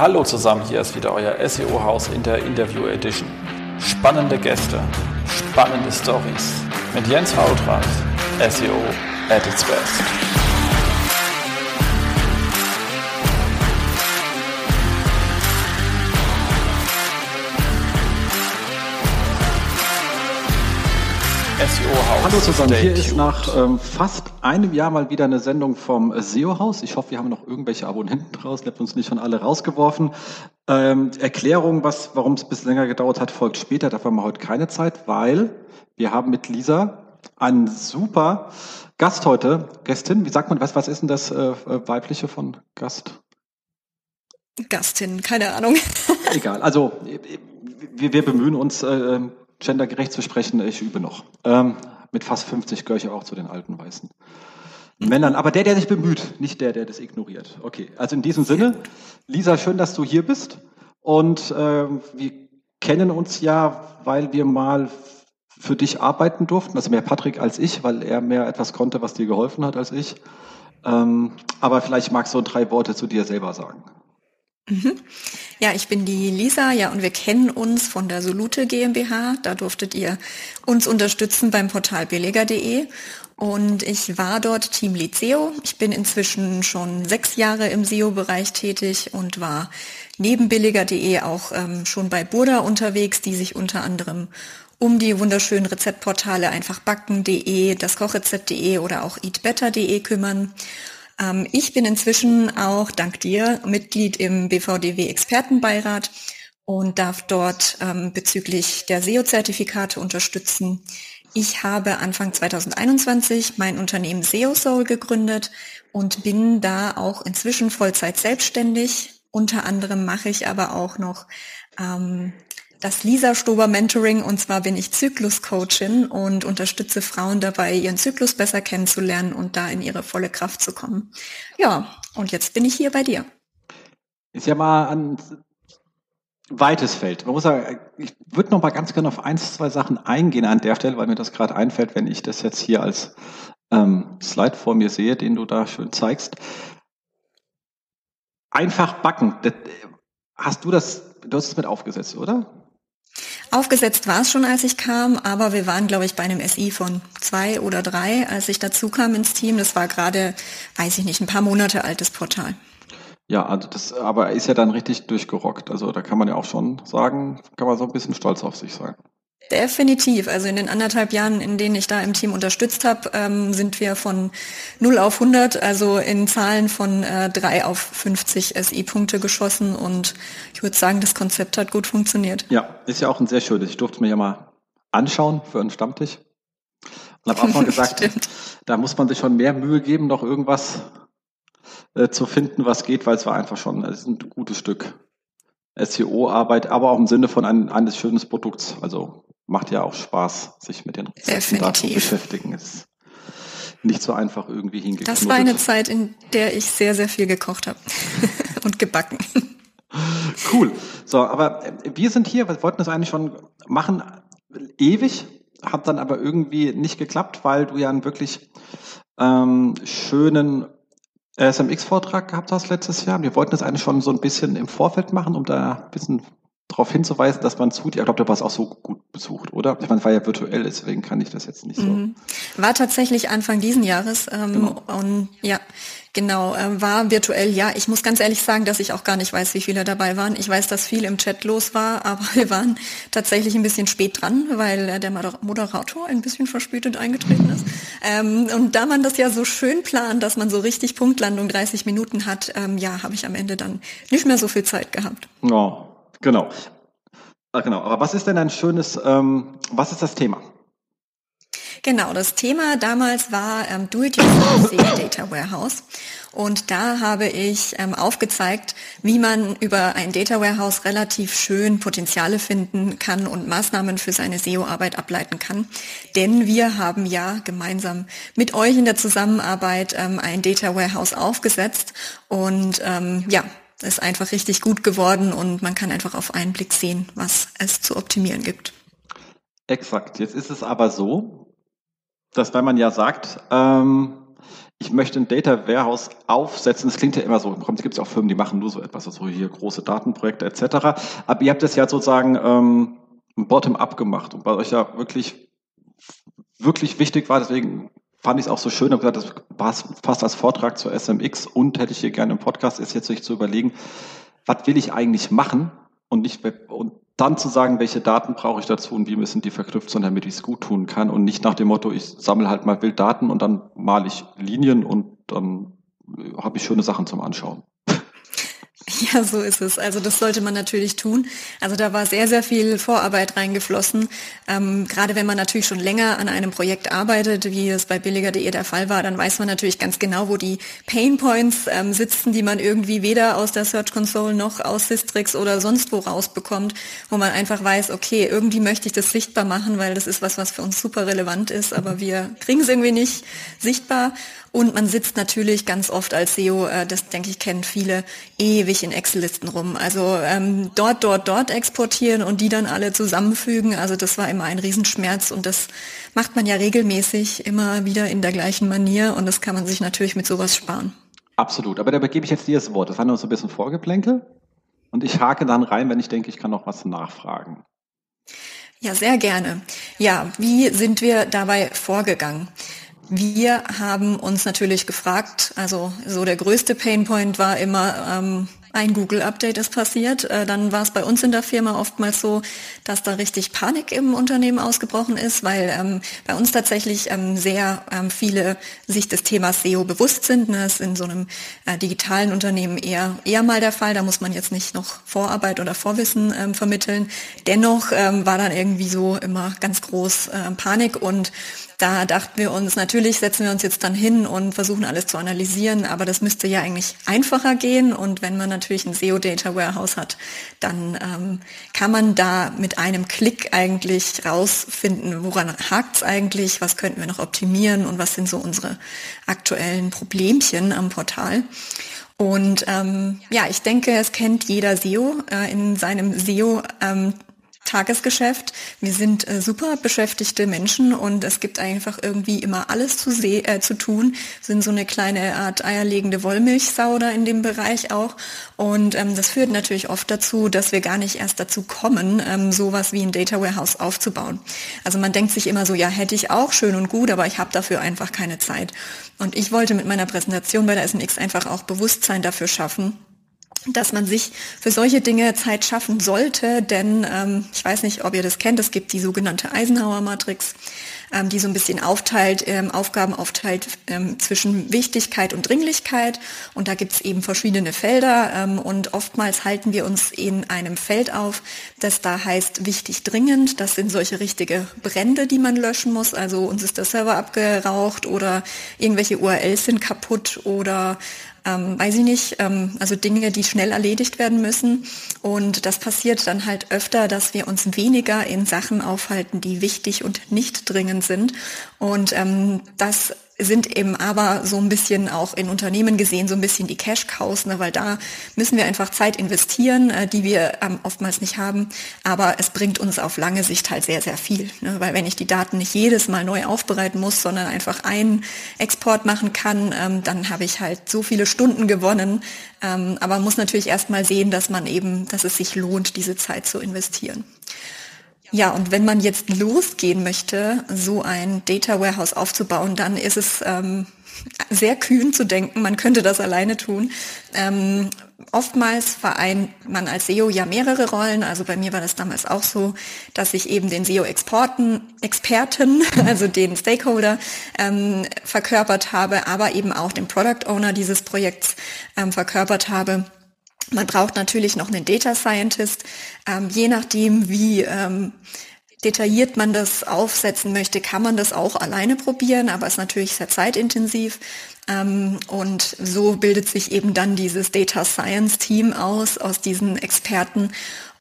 Hallo zusammen, hier ist wieder euer SEO-Haus in der Interview Edition. Spannende Gäste, spannende Stories mit Jens Hautrat, SEO at its best. SEO-Haus. Hallo zusammen, Stay hier ist nach ähm, fast einem Jahr mal wieder eine Sendung vom SEO-Haus. Ich hoffe, wir haben noch irgendwelche Abonnenten draußen, ihr habt uns nicht schon alle rausgeworfen. Ähm, Erklärung, was, warum es ein bisschen länger gedauert hat, folgt später. Dafür haben wir heute keine Zeit, weil wir haben mit Lisa einen super Gast heute, Gästin. Wie sagt man, was, was ist denn das äh, äh, weibliche von Gast? Gastin, keine Ahnung. Egal. Also wir, wir bemühen uns, äh, gendergerecht zu sprechen. Ich übe noch. Ähm, mit fast 50 gehöre ich auch zu den alten weißen Männern. Aber der, der sich bemüht, nicht der, der das ignoriert. Okay. Also in diesem Sinne, Lisa, schön, dass du hier bist. Und ähm, wir kennen uns ja, weil wir mal für dich arbeiten durften. Also mehr Patrick als ich, weil er mehr etwas konnte, was dir geholfen hat als ich. Ähm, aber vielleicht magst du drei Worte zu dir selber sagen. Ja, ich bin die Lisa, ja, und wir kennen uns von der Solute GmbH. Da durftet ihr uns unterstützen beim Portal billiger.de. Und ich war dort Teamlead SEO. Ich bin inzwischen schon sechs Jahre im SEO-Bereich tätig und war neben billiger.de auch ähm, schon bei Burda unterwegs, die sich unter anderem um die wunderschönen Rezeptportale einfachbacken.de, das Kochrezept.de oder auch eatbetter.de kümmern. Ähm, ich bin inzwischen auch dank dir Mitglied im BVDW Expertenbeirat und darf dort ähm, bezüglich der SEO-Zertifikate unterstützen. Ich habe Anfang 2021 mein Unternehmen SEO Soul gegründet und bin da auch inzwischen Vollzeit selbstständig. Unter anderem mache ich aber auch noch ähm, das Lisa Stober Mentoring und zwar bin ich Zykluscoachin und unterstütze Frauen dabei, ihren Zyklus besser kennenzulernen und da in ihre volle Kraft zu kommen. Ja, und jetzt bin ich hier bei dir. Ist ja mal ein weites Feld. Man muss sagen, ich würde noch mal ganz gerne auf eins, zwei Sachen eingehen an der Stelle, weil mir das gerade einfällt, wenn ich das jetzt hier als ähm, Slide vor mir sehe, den du da schön zeigst. Einfach backen. Das, hast du das, du hast es mit aufgesetzt, oder? Aufgesetzt war es schon, als ich kam, aber wir waren, glaube ich, bei einem SI von zwei oder drei, als ich dazu kam ins Team. Das war gerade, weiß ich nicht, ein paar Monate altes Portal. Ja, also das, aber er ist ja dann richtig durchgerockt. Also da kann man ja auch schon sagen, kann man so ein bisschen stolz auf sich sein. Definitiv. Also in den anderthalb Jahren, in denen ich da im Team unterstützt habe, ähm, sind wir von 0 auf 100, also in Zahlen von äh, 3 auf 50 SI-Punkte geschossen. Und ich würde sagen, das Konzept hat gut funktioniert. Ja, ist ja auch ein sehr schönes. Ich durfte es mir ja mal anschauen für einen Stammtisch. Und habe auch mal gesagt, da muss man sich schon mehr Mühe geben, noch irgendwas äh, zu finden, was geht, weil es war einfach schon, es ist ein gutes Stück SEO-Arbeit, aber auch im Sinne von ein, eines schönen Produkts. Also macht ja auch Spaß, sich mit den Rezepten da zu beschäftigen. Ist nicht so einfach irgendwie hingekriegt. Das war eine Zeit, in der ich sehr, sehr viel gekocht habe und gebacken. Cool. So, aber äh, wir sind hier, wir wollten das eigentlich schon machen, ewig, hat dann aber irgendwie nicht geklappt, weil du ja einen wirklich ähm, schönen SMX-Vortrag gehabt hast letztes Jahr. Wir wollten das eigentlich schon so ein bisschen im Vorfeld machen, um da ein bisschen darauf hinzuweisen, dass man zu dir, ich glaube, du warst auch so gut besucht, oder? Ich meine, war ja virtuell, deswegen kann ich das jetzt nicht so. Mhm. War tatsächlich Anfang diesen Jahres ähm, Genau. und ja, genau, ähm, war virtuell. Ja, ich muss ganz ehrlich sagen, dass ich auch gar nicht weiß, wie viele dabei waren. Ich weiß, dass viel im Chat los war, aber wir waren tatsächlich ein bisschen spät dran, weil äh, der Moder- Moderator ein bisschen verspätet eingetreten ist. Ähm, und da man das ja so schön plant, dass man so richtig Punktlandung 30 Minuten hat, ähm, ja, habe ich am Ende dann nicht mehr so viel Zeit gehabt. Ja, genau. Ah, Genau, aber was ist denn ein schönes, ähm, was ist das Thema? Genau, das Thema damals war ähm, Do-it-yourself Data Warehouse. Und da habe ich ähm, aufgezeigt, wie man über ein Data Warehouse relativ schön Potenziale finden kann und Maßnahmen für seine SEO-Arbeit ableiten kann. Denn wir haben ja gemeinsam mit euch in der Zusammenarbeit ähm, ein Data Warehouse aufgesetzt und ähm, ja, ist einfach richtig gut geworden und man kann einfach auf einen Blick sehen, was es zu optimieren gibt. Exakt. Jetzt ist es aber so, dass wenn man ja sagt, ähm, ich möchte ein Data Warehouse aufsetzen. Das klingt ja immer so. Es gibt auch Firmen, die machen nur so etwas, also hier große Datenprojekte etc. Aber ihr habt das ja sozusagen ähm, bottom-up gemacht und bei euch ja wirklich, wirklich wichtig war. Deswegen fand ich es auch so schön. Habe gesagt, das passt fast als Vortrag zur SMX und hätte ich hier gerne im Podcast, ist jetzt sich zu überlegen, was will ich eigentlich machen und nicht und dann zu sagen, welche Daten brauche ich dazu und wie müssen die verknüpft sein, damit ich es gut tun kann und nicht nach dem Motto, ich sammle halt mal wild Daten und dann male ich Linien und dann habe ich schöne Sachen zum Anschauen. Ja, so ist es. Also das sollte man natürlich tun. Also da war sehr, sehr viel Vorarbeit reingeflossen. Ähm, gerade wenn man natürlich schon länger an einem Projekt arbeitet, wie es bei billiger.de der Fall war, dann weiß man natürlich ganz genau, wo die Pain Points ähm, sitzen, die man irgendwie weder aus der Search Console noch aus Systrix oder sonst wo rausbekommt, wo man einfach weiß, okay, irgendwie möchte ich das sichtbar machen, weil das ist was, was für uns super relevant ist, aber wir kriegen es irgendwie nicht sichtbar. Und man sitzt natürlich ganz oft als SEO, äh, das denke ich kennen viele, ewig in Excel-Listen rum. Also ähm, dort, dort, dort exportieren und die dann alle zusammenfügen. Also das war immer ein Riesenschmerz und das macht man ja regelmäßig immer wieder in der gleichen Manier und das kann man sich natürlich mit sowas sparen. Absolut. Aber dabei gebe ich jetzt dir das Wort. Das war nur so ein bisschen Vorgeplänkel. Und ich hake dann rein, wenn ich denke, ich kann noch was nachfragen. Ja, sehr gerne. Ja, wie sind wir dabei vorgegangen? Wir haben uns natürlich gefragt, also so der größte Painpoint war immer, ähm, ein Google-Update ist passiert. Äh, dann war es bei uns in der Firma oftmals so, dass da richtig Panik im Unternehmen ausgebrochen ist, weil ähm, bei uns tatsächlich ähm, sehr ähm, viele sich des Themas SEO bewusst sind. Ne? Das ist in so einem äh, digitalen Unternehmen eher, eher mal der Fall. Da muss man jetzt nicht noch Vorarbeit oder Vorwissen ähm, vermitteln. Dennoch ähm, war dann irgendwie so immer ganz groß äh, Panik und da dachten wir uns, natürlich setzen wir uns jetzt dann hin und versuchen alles zu analysieren, aber das müsste ja eigentlich einfacher gehen. Und wenn man natürlich ein SEO Data Warehouse hat, dann ähm, kann man da mit einem Klick eigentlich rausfinden, woran hakt es eigentlich, was könnten wir noch optimieren und was sind so unsere aktuellen Problemchen am Portal. Und ähm, ja, ich denke, es kennt jeder SEO äh, in seinem SEO ähm, Tagesgeschäft. Wir sind äh, super beschäftigte Menschen und es gibt einfach irgendwie immer alles zu, äh, zu tun. Wir sind so eine kleine Art eierlegende Wollmilchsau da in dem Bereich auch. Und ähm, das führt natürlich oft dazu, dass wir gar nicht erst dazu kommen, ähm, sowas wie ein Data Warehouse aufzubauen. Also man denkt sich immer so, ja, hätte ich auch schön und gut, aber ich habe dafür einfach keine Zeit. Und ich wollte mit meiner Präsentation bei der SMX einfach auch Bewusstsein dafür schaffen, dass man sich für solche Dinge Zeit schaffen sollte, denn ähm, ich weiß nicht, ob ihr das kennt, es gibt die sogenannte Eisenhower-Matrix, ähm, die so ein bisschen aufteilt, ähm, Aufgaben aufteilt ähm, zwischen Wichtigkeit und Dringlichkeit. Und da gibt es eben verschiedene Felder ähm, und oftmals halten wir uns in einem Feld auf, das da heißt wichtig dringend, das sind solche richtige Brände, die man löschen muss, also uns ist der Server abgeraucht oder irgendwelche URLs sind kaputt oder ähm, weiß ich nicht, ähm, also Dinge, die schnell erledigt werden müssen. Und das passiert dann halt öfter, dass wir uns weniger in Sachen aufhalten, die wichtig und nicht dringend sind. Und ähm, das sind eben aber so ein bisschen auch in Unternehmen gesehen so ein bisschen die Cash-Cows, ne, weil da müssen wir einfach Zeit investieren, äh, die wir ähm, oftmals nicht haben. Aber es bringt uns auf lange Sicht halt sehr, sehr viel. Ne, weil wenn ich die Daten nicht jedes Mal neu aufbereiten muss, sondern einfach einen Export machen kann, ähm, dann habe ich halt so viele Stunden gewonnen. Ähm, aber man muss natürlich erstmal sehen, dass man eben, dass es sich lohnt, diese Zeit zu investieren. Ja, und wenn man jetzt losgehen möchte, so ein Data Warehouse aufzubauen, dann ist es ähm, sehr kühn zu denken, man könnte das alleine tun. Ähm, oftmals vereint man als SEO ja mehrere Rollen. Also bei mir war das damals auch so, dass ich eben den SEO-Exporten, Experten, also den Stakeholder ähm, verkörpert habe, aber eben auch den Product Owner dieses Projekts ähm, verkörpert habe man braucht natürlich noch einen Data Scientist. Ähm, je nachdem, wie ähm, detailliert man das aufsetzen möchte, kann man das auch alleine probieren, aber ist natürlich sehr zeitintensiv. Ähm, und so bildet sich eben dann dieses Data Science Team aus, aus diesen Experten.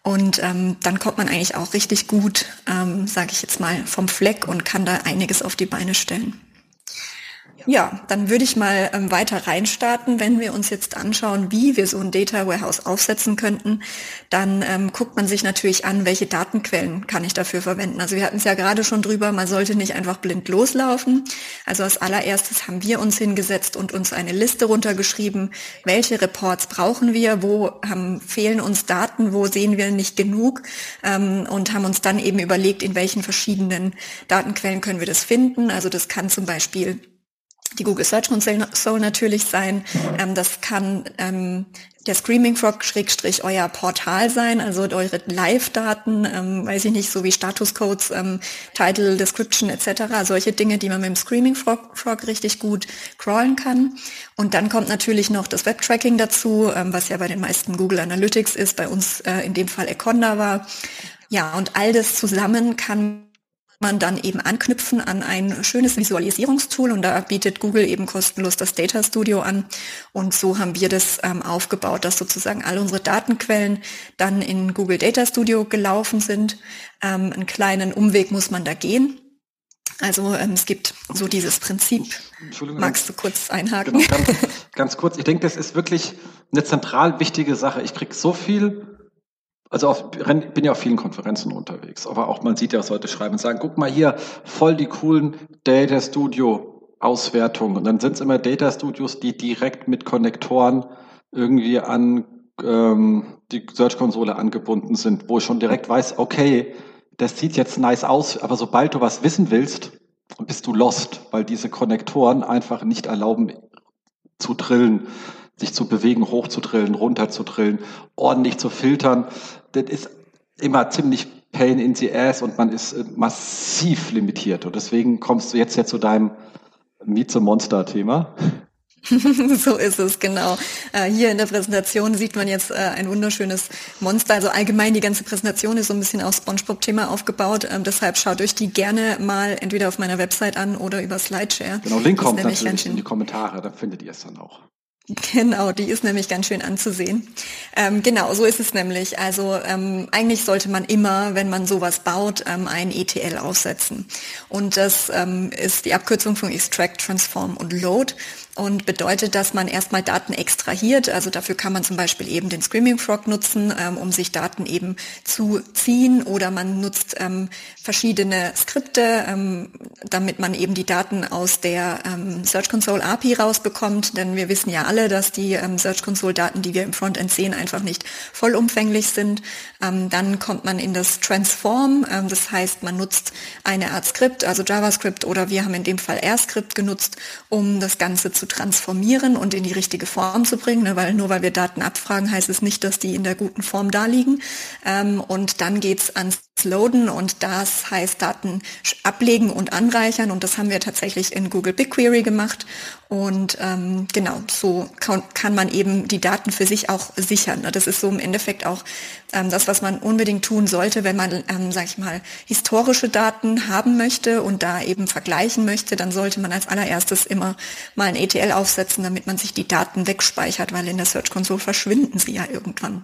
Und ähm, dann kommt man eigentlich auch richtig gut, ähm, sage ich jetzt mal, vom Fleck und kann da einiges auf die Beine stellen. Ja, dann würde ich mal ähm, weiter reinstarten. Wenn wir uns jetzt anschauen, wie wir so ein Data Warehouse aufsetzen könnten, dann ähm, guckt man sich natürlich an, welche Datenquellen kann ich dafür verwenden. Also wir hatten es ja gerade schon drüber, man sollte nicht einfach blind loslaufen. Also als allererstes haben wir uns hingesetzt und uns eine Liste runtergeschrieben, welche Reports brauchen wir, wo haben, fehlen uns Daten, wo sehen wir nicht genug ähm, und haben uns dann eben überlegt, in welchen verschiedenen Datenquellen können wir das finden. Also das kann zum Beispiel die Google Search Console natürlich sein. Ähm, das kann ähm, der Screaming Frog Schrägstrich euer Portal sein, also eure Live-Daten, ähm, weiß ich nicht, so wie Statuscodes, ähm, Title, Description etc. Solche Dinge, die man mit dem Screaming Frog, Frog richtig gut crawlen kann. Und dann kommt natürlich noch das Web-Tracking dazu, ähm, was ja bei den meisten Google Analytics ist, bei uns äh, in dem Fall Econda war. Ja, und all das zusammen kann man dann eben anknüpfen an ein schönes Visualisierungstool und da bietet Google eben kostenlos das Data Studio an und so haben wir das ähm, aufgebaut, dass sozusagen all unsere Datenquellen dann in Google Data Studio gelaufen sind. Ähm, einen kleinen Umweg muss man da gehen. Also ähm, es gibt so dieses Prinzip. Magst du kurz einhaken? Genau, ganz, ganz kurz. Ich denke, das ist wirklich eine zentral wichtige Sache. Ich kriege so viel also auf, bin ja auf vielen Konferenzen unterwegs, aber auch man sieht ja, was Leute schreiben und sagen, guck mal hier, voll die coolen Data Studio Auswertungen. Und dann sind es immer Data Studios, die direkt mit Konnektoren irgendwie an ähm, die Search-Konsole angebunden sind, wo ich schon direkt weiß, okay, das sieht jetzt nice aus, aber sobald du was wissen willst, bist du lost, weil diese Konnektoren einfach nicht erlauben zu drillen sich zu bewegen, hochzudrillen, runterzudrillen, ordentlich zu filtern. Das ist immer ziemlich pain in the ass und man ist äh, massiv limitiert. Und deswegen kommst du jetzt ja zu deinem Meet the Monster Thema. so ist es, genau. Äh, hier in der Präsentation sieht man jetzt äh, ein wunderschönes Monster. Also allgemein die ganze Präsentation ist so ein bisschen auf SpongeBob-Thema aufgebaut. Ähm, deshalb schaut euch die gerne mal entweder auf meiner Website an oder über Slideshare. Genau, Link kommt natürlich in die Kommentare, da findet ihr es dann auch. Genau, die ist nämlich ganz schön anzusehen. Ähm, genau, so ist es nämlich. Also ähm, eigentlich sollte man immer, wenn man sowas baut, ähm, ein ETL aufsetzen. Und das ähm, ist die Abkürzung von Extract, Transform und Load und bedeutet, dass man erstmal Daten extrahiert. Also dafür kann man zum Beispiel eben den Screaming Frog nutzen, ähm, um sich Daten eben zu ziehen oder man nutzt ähm, verschiedene Skripte, ähm, damit man eben die Daten aus der ähm, Search Console API rausbekommt. Denn wir wissen ja alle, dass die ähm, Search Console Daten, die wir im Frontend sehen, einfach nicht vollumfänglich sind. Ähm, dann kommt man in das Transform. das heißt, man nutzt eine Art Skript, also JavaScript oder wir haben in dem Fall R-Script genutzt, um das Ganze zu transformieren und in die richtige Form zu bringen, ne, weil nur weil wir Daten abfragen, heißt es nicht, dass die in der guten Form da liegen. Ähm, und dann geht's ans Loaden und das heißt Daten ablegen und anreichern und das haben wir tatsächlich in Google BigQuery gemacht und ähm, genau so kann, kann, man eben die Daten für sich auch sichern. Ne. Das ist so im Endeffekt auch ähm, das, was man unbedingt tun sollte, wenn man, ähm, sag ich mal, historische Daten haben möchte und da eben vergleichen möchte, dann sollte man als allererstes immer mal ein ETL ETL aufsetzen, damit man sich die Daten wegspeichert, weil in der Search Console verschwinden sie ja irgendwann.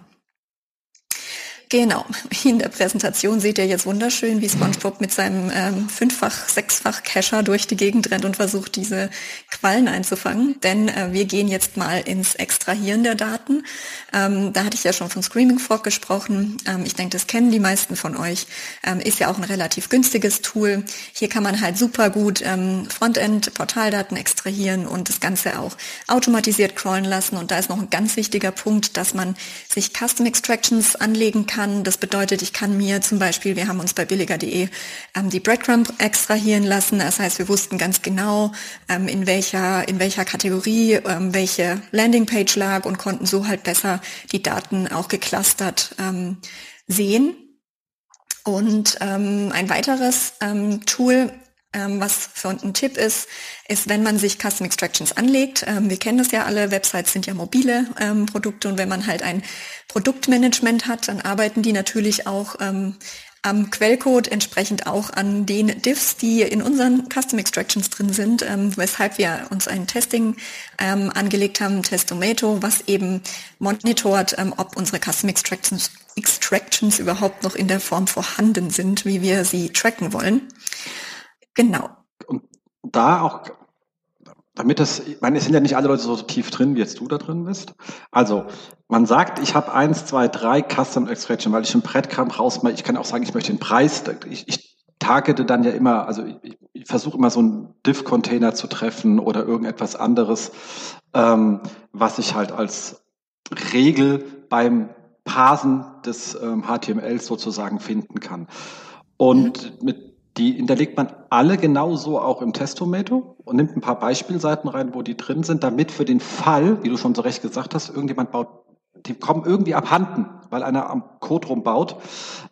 Genau. In der Präsentation seht ihr jetzt wunderschön, wie SpongeBob mit seinem ähm, fünffach, sechsfach Cacher durch die Gegend rennt und versucht, diese Quallen einzufangen. Denn äh, wir gehen jetzt mal ins Extrahieren der Daten. Ähm, da hatte ich ja schon von Screaming Frog gesprochen. Ähm, ich denke, das kennen die meisten von euch. Ähm, ist ja auch ein relativ günstiges Tool. Hier kann man halt super gut ähm, Frontend-Portaldaten extrahieren und das Ganze auch automatisiert crawlen lassen. Und da ist noch ein ganz wichtiger Punkt, dass man sich Custom Extractions anlegen kann kann. Das bedeutet, ich kann mir zum Beispiel, wir haben uns bei billiger.de ähm, die Breadcrumb extrahieren lassen. Das heißt, wir wussten ganz genau, ähm, in welcher, in welcher Kategorie ähm, welche Landingpage lag und konnten so halt besser die Daten auch geclustert ähm, sehen. Und ähm, ein weiteres ähm, Tool ähm, was für ein Tipp ist, ist, wenn man sich Custom Extractions anlegt. Ähm, wir kennen das ja alle, Websites sind ja mobile ähm, Produkte und wenn man halt ein Produktmanagement hat, dann arbeiten die natürlich auch ähm, am Quellcode entsprechend auch an den Diffs, die in unseren Custom Extractions drin sind, ähm, weshalb wir uns ein Testing ähm, angelegt haben, Testomato, was eben monitort, ähm, ob unsere Custom Extractions, Extractions überhaupt noch in der Form vorhanden sind, wie wir sie tracken wollen. Genau. Und da auch damit das, ich meine, es sind ja nicht alle Leute so tief drin, wie jetzt du da drin bist. Also, man sagt, ich habe eins, zwei, drei Custom Extraction, weil ich ein Brettkram rausmache. Ich kann auch sagen, ich möchte den Preis. Ich, ich targete dann ja immer, also ich, ich versuche immer so einen Diff-Container zu treffen oder irgendetwas anderes, ähm, was ich halt als Regel beim Parsen des ähm, HTMLs sozusagen finden kann. Und mhm. mit die hinterlegt man alle genauso auch im Testomato und nimmt ein paar Beispielseiten rein, wo die drin sind, damit für den Fall, wie du schon so recht gesagt hast, irgendjemand baut, die kommen irgendwie abhanden, weil einer am Code rumbaut.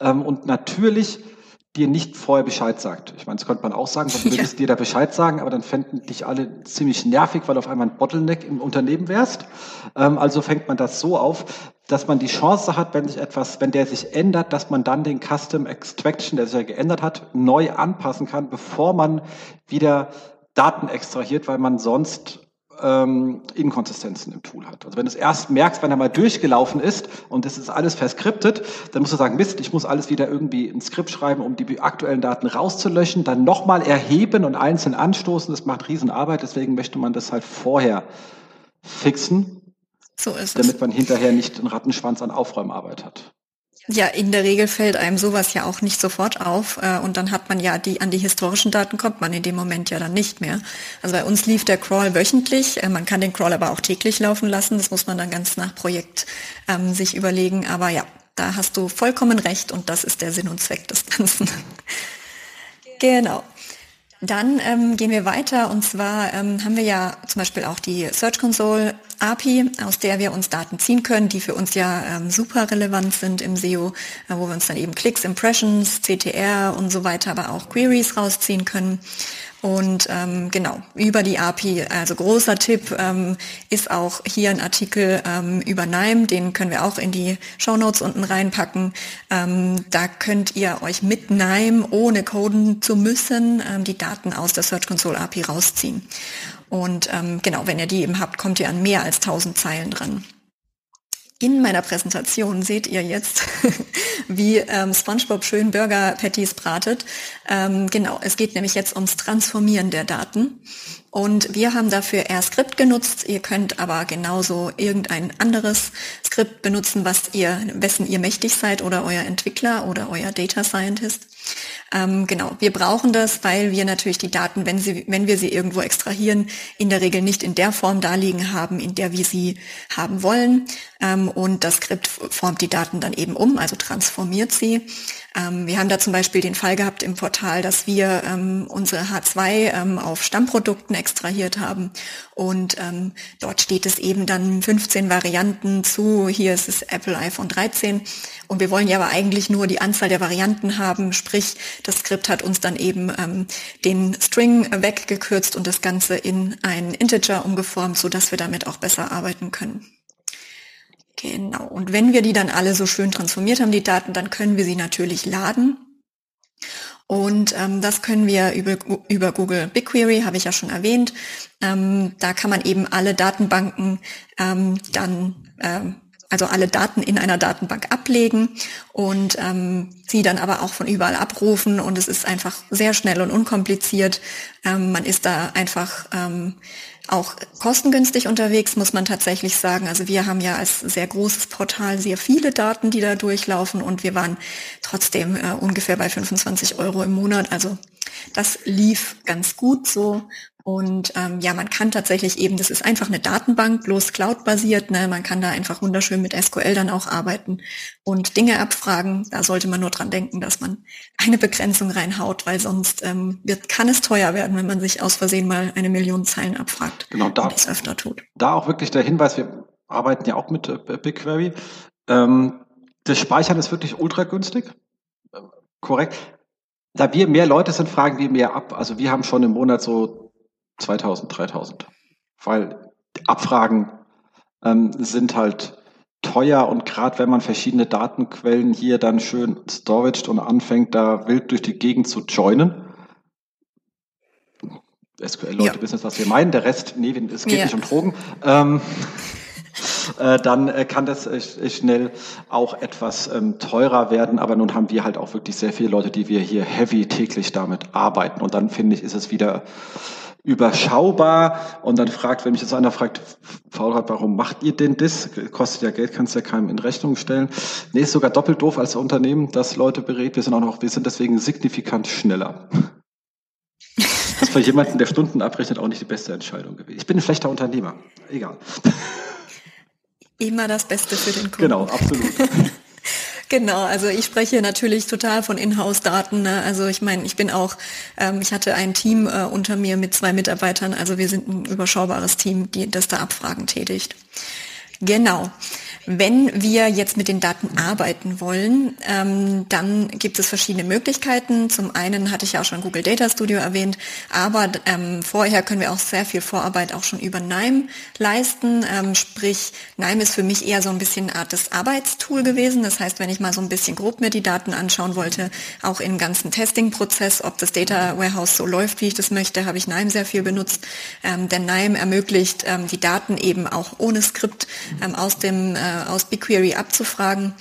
Ähm, und natürlich dir nicht vorher Bescheid sagt. Ich meine, das könnte man auch sagen, du würdest ja. dir da Bescheid sagen, aber dann fänden dich alle ziemlich nervig, weil du auf einmal ein Bottleneck im Unternehmen wärst. Ähm, also fängt man das so auf, dass man die Chance hat, wenn sich etwas, wenn der sich ändert, dass man dann den Custom Extraction, der sich ja geändert hat, neu anpassen kann, bevor man wieder Daten extrahiert, weil man sonst ähm, Inkonsistenzen im Tool hat. Also wenn du es erst merkst, wenn er mal durchgelaufen ist und es ist alles verskriptet, dann musst du sagen, Mist, ich muss alles wieder irgendwie ein Skript schreiben, um die aktuellen Daten rauszulöschen, dann nochmal erheben und einzeln anstoßen. Das macht Riesenarbeit, deswegen möchte man das halt vorher fixen, so ist damit es. man hinterher nicht einen Rattenschwanz an Aufräumarbeit hat. Ja, in der Regel fällt einem sowas ja auch nicht sofort auf äh, und dann hat man ja die an die historischen Daten kommt man in dem Moment ja dann nicht mehr. Also bei uns lief der Crawl wöchentlich, äh, man kann den Crawl aber auch täglich laufen lassen, das muss man dann ganz nach Projekt ähm, sich überlegen, aber ja, da hast du vollkommen recht und das ist der Sinn und Zweck des Ganzen. genau. Dann ähm, gehen wir weiter und zwar ähm, haben wir ja zum Beispiel auch die Search Console API, aus der wir uns Daten ziehen können, die für uns ja ähm, super relevant sind im SEO, äh, wo wir uns dann eben Klicks, Impressions, CTR und so weiter, aber auch Queries rausziehen können. Und ähm, genau, über die API, also großer Tipp, ähm, ist auch hier ein Artikel ähm, über NIME, den können wir auch in die Show Notes unten reinpacken. Ähm, da könnt ihr euch mit NIME, ohne coden zu müssen, ähm, die Daten aus der Search Console API rausziehen. Und ähm, genau, wenn ihr die eben habt, kommt ihr an mehr als 1000 Zeilen dran. In meiner Präsentation seht ihr jetzt, wie ähm, SpongeBob schön Burger Patties bratet. Ähm, genau, es geht nämlich jetzt ums Transformieren der Daten. Und wir haben dafür R-Script genutzt. Ihr könnt aber genauso irgendein anderes Skript benutzen, was ihr, wessen ihr mächtig seid oder euer Entwickler oder euer Data Scientist. Ähm, genau, wir brauchen das, weil wir natürlich die Daten, wenn, sie, wenn wir sie irgendwo extrahieren, in der Regel nicht in der Form darliegen haben, in der wir sie haben wollen. Ähm, und das Skript formt die Daten dann eben um, also transformiert sie. Ähm, wir haben da zum Beispiel den Fall gehabt im Portal, dass wir ähm, unsere H2 ähm, auf Stammprodukten extrahiert haben. Und ähm, dort steht es eben dann 15 Varianten zu, hier ist es Apple iPhone 13 und wir wollen ja aber eigentlich nur die Anzahl der Varianten haben, sprich das Skript hat uns dann eben ähm, den String weggekürzt und das Ganze in ein Integer umgeformt, so dass wir damit auch besser arbeiten können. Genau. Und wenn wir die dann alle so schön transformiert haben, die Daten, dann können wir sie natürlich laden. Und ähm, das können wir über, über Google BigQuery, habe ich ja schon erwähnt. Ähm, da kann man eben alle Datenbanken ähm, dann, ähm, also alle Daten in einer Datenbank ablegen und ähm, sie dann aber auch von überall abrufen. Und es ist einfach sehr schnell und unkompliziert. Ähm, man ist da einfach ähm, auch kostengünstig unterwegs, muss man tatsächlich sagen. Also wir haben ja als sehr großes Portal sehr viele Daten, die da durchlaufen und wir waren trotzdem äh, ungefähr bei 25 Euro im Monat. Also das lief ganz gut so. Und ähm, ja, man kann tatsächlich eben, das ist einfach eine Datenbank, bloß Cloud-basiert. Ne? Man kann da einfach wunderschön mit SQL dann auch arbeiten und Dinge abfragen. Da sollte man nur dran denken, dass man eine Begrenzung reinhaut, weil sonst ähm, wird, kann es teuer werden, wenn man sich aus Versehen mal eine Million Zeilen abfragt. Genau, da, das öfter tut. Da auch wirklich der Hinweis, wir arbeiten ja auch mit äh, BigQuery. Ähm, das Speichern ist wirklich ultra günstig. Äh, korrekt. Da wir mehr Leute sind, fragen wir mehr ab. Also wir haben schon im Monat so 2000, 3000. Weil Abfragen ähm, sind halt teuer und gerade wenn man verschiedene Datenquellen hier dann schön storaged und anfängt, da wild durch die Gegend zu joinen. SQL-Leute ja. wissen jetzt, was wir meinen. Der Rest, nee, es geht ja. nicht um Drogen. Ähm, äh, dann äh, kann das äh, schnell auch etwas ähm, teurer werden. Aber nun haben wir halt auch wirklich sehr viele Leute, die wir hier heavy täglich damit arbeiten. Und dann finde ich, ist es wieder überschaubar und dann fragt, wenn mich jetzt einer fragt, Faulrad, warum macht ihr denn das? Kostet ja Geld, kannst ja keinem in Rechnung stellen. Nee, ist sogar doppelt doof als Unternehmen, das Leute berät. Wir sind auch noch, wir sind deswegen signifikant schneller. Das ist für jemanden, der Stunden abrechnet, auch nicht die beste Entscheidung gewesen. Ich bin ein schlechter Unternehmer. Egal. Immer das Beste für den Kunden. Genau, absolut. Genau, also ich spreche natürlich total von Inhouse-Daten. Ne? Also ich meine, ich bin auch, ähm, ich hatte ein Team äh, unter mir mit zwei Mitarbeitern, also wir sind ein überschaubares Team, die das da Abfragen tätigt. Genau. Wenn wir jetzt mit den Daten arbeiten wollen, ähm, dann gibt es verschiedene Möglichkeiten. Zum einen hatte ich ja auch schon Google Data Studio erwähnt, aber ähm, vorher können wir auch sehr viel Vorarbeit auch schon über NIME leisten. Ähm, sprich, NIME ist für mich eher so ein bisschen eine Art des Arbeitstool gewesen. Das heißt, wenn ich mal so ein bisschen grob mir die Daten anschauen wollte, auch im ganzen Testing-Prozess, ob das Data Warehouse so läuft, wie ich das möchte, habe ich NIME sehr viel benutzt. Ähm, denn NIME ermöglicht ähm, die Daten eben auch ohne Skript ähm, aus dem äh, aus BigQuery abzufragen.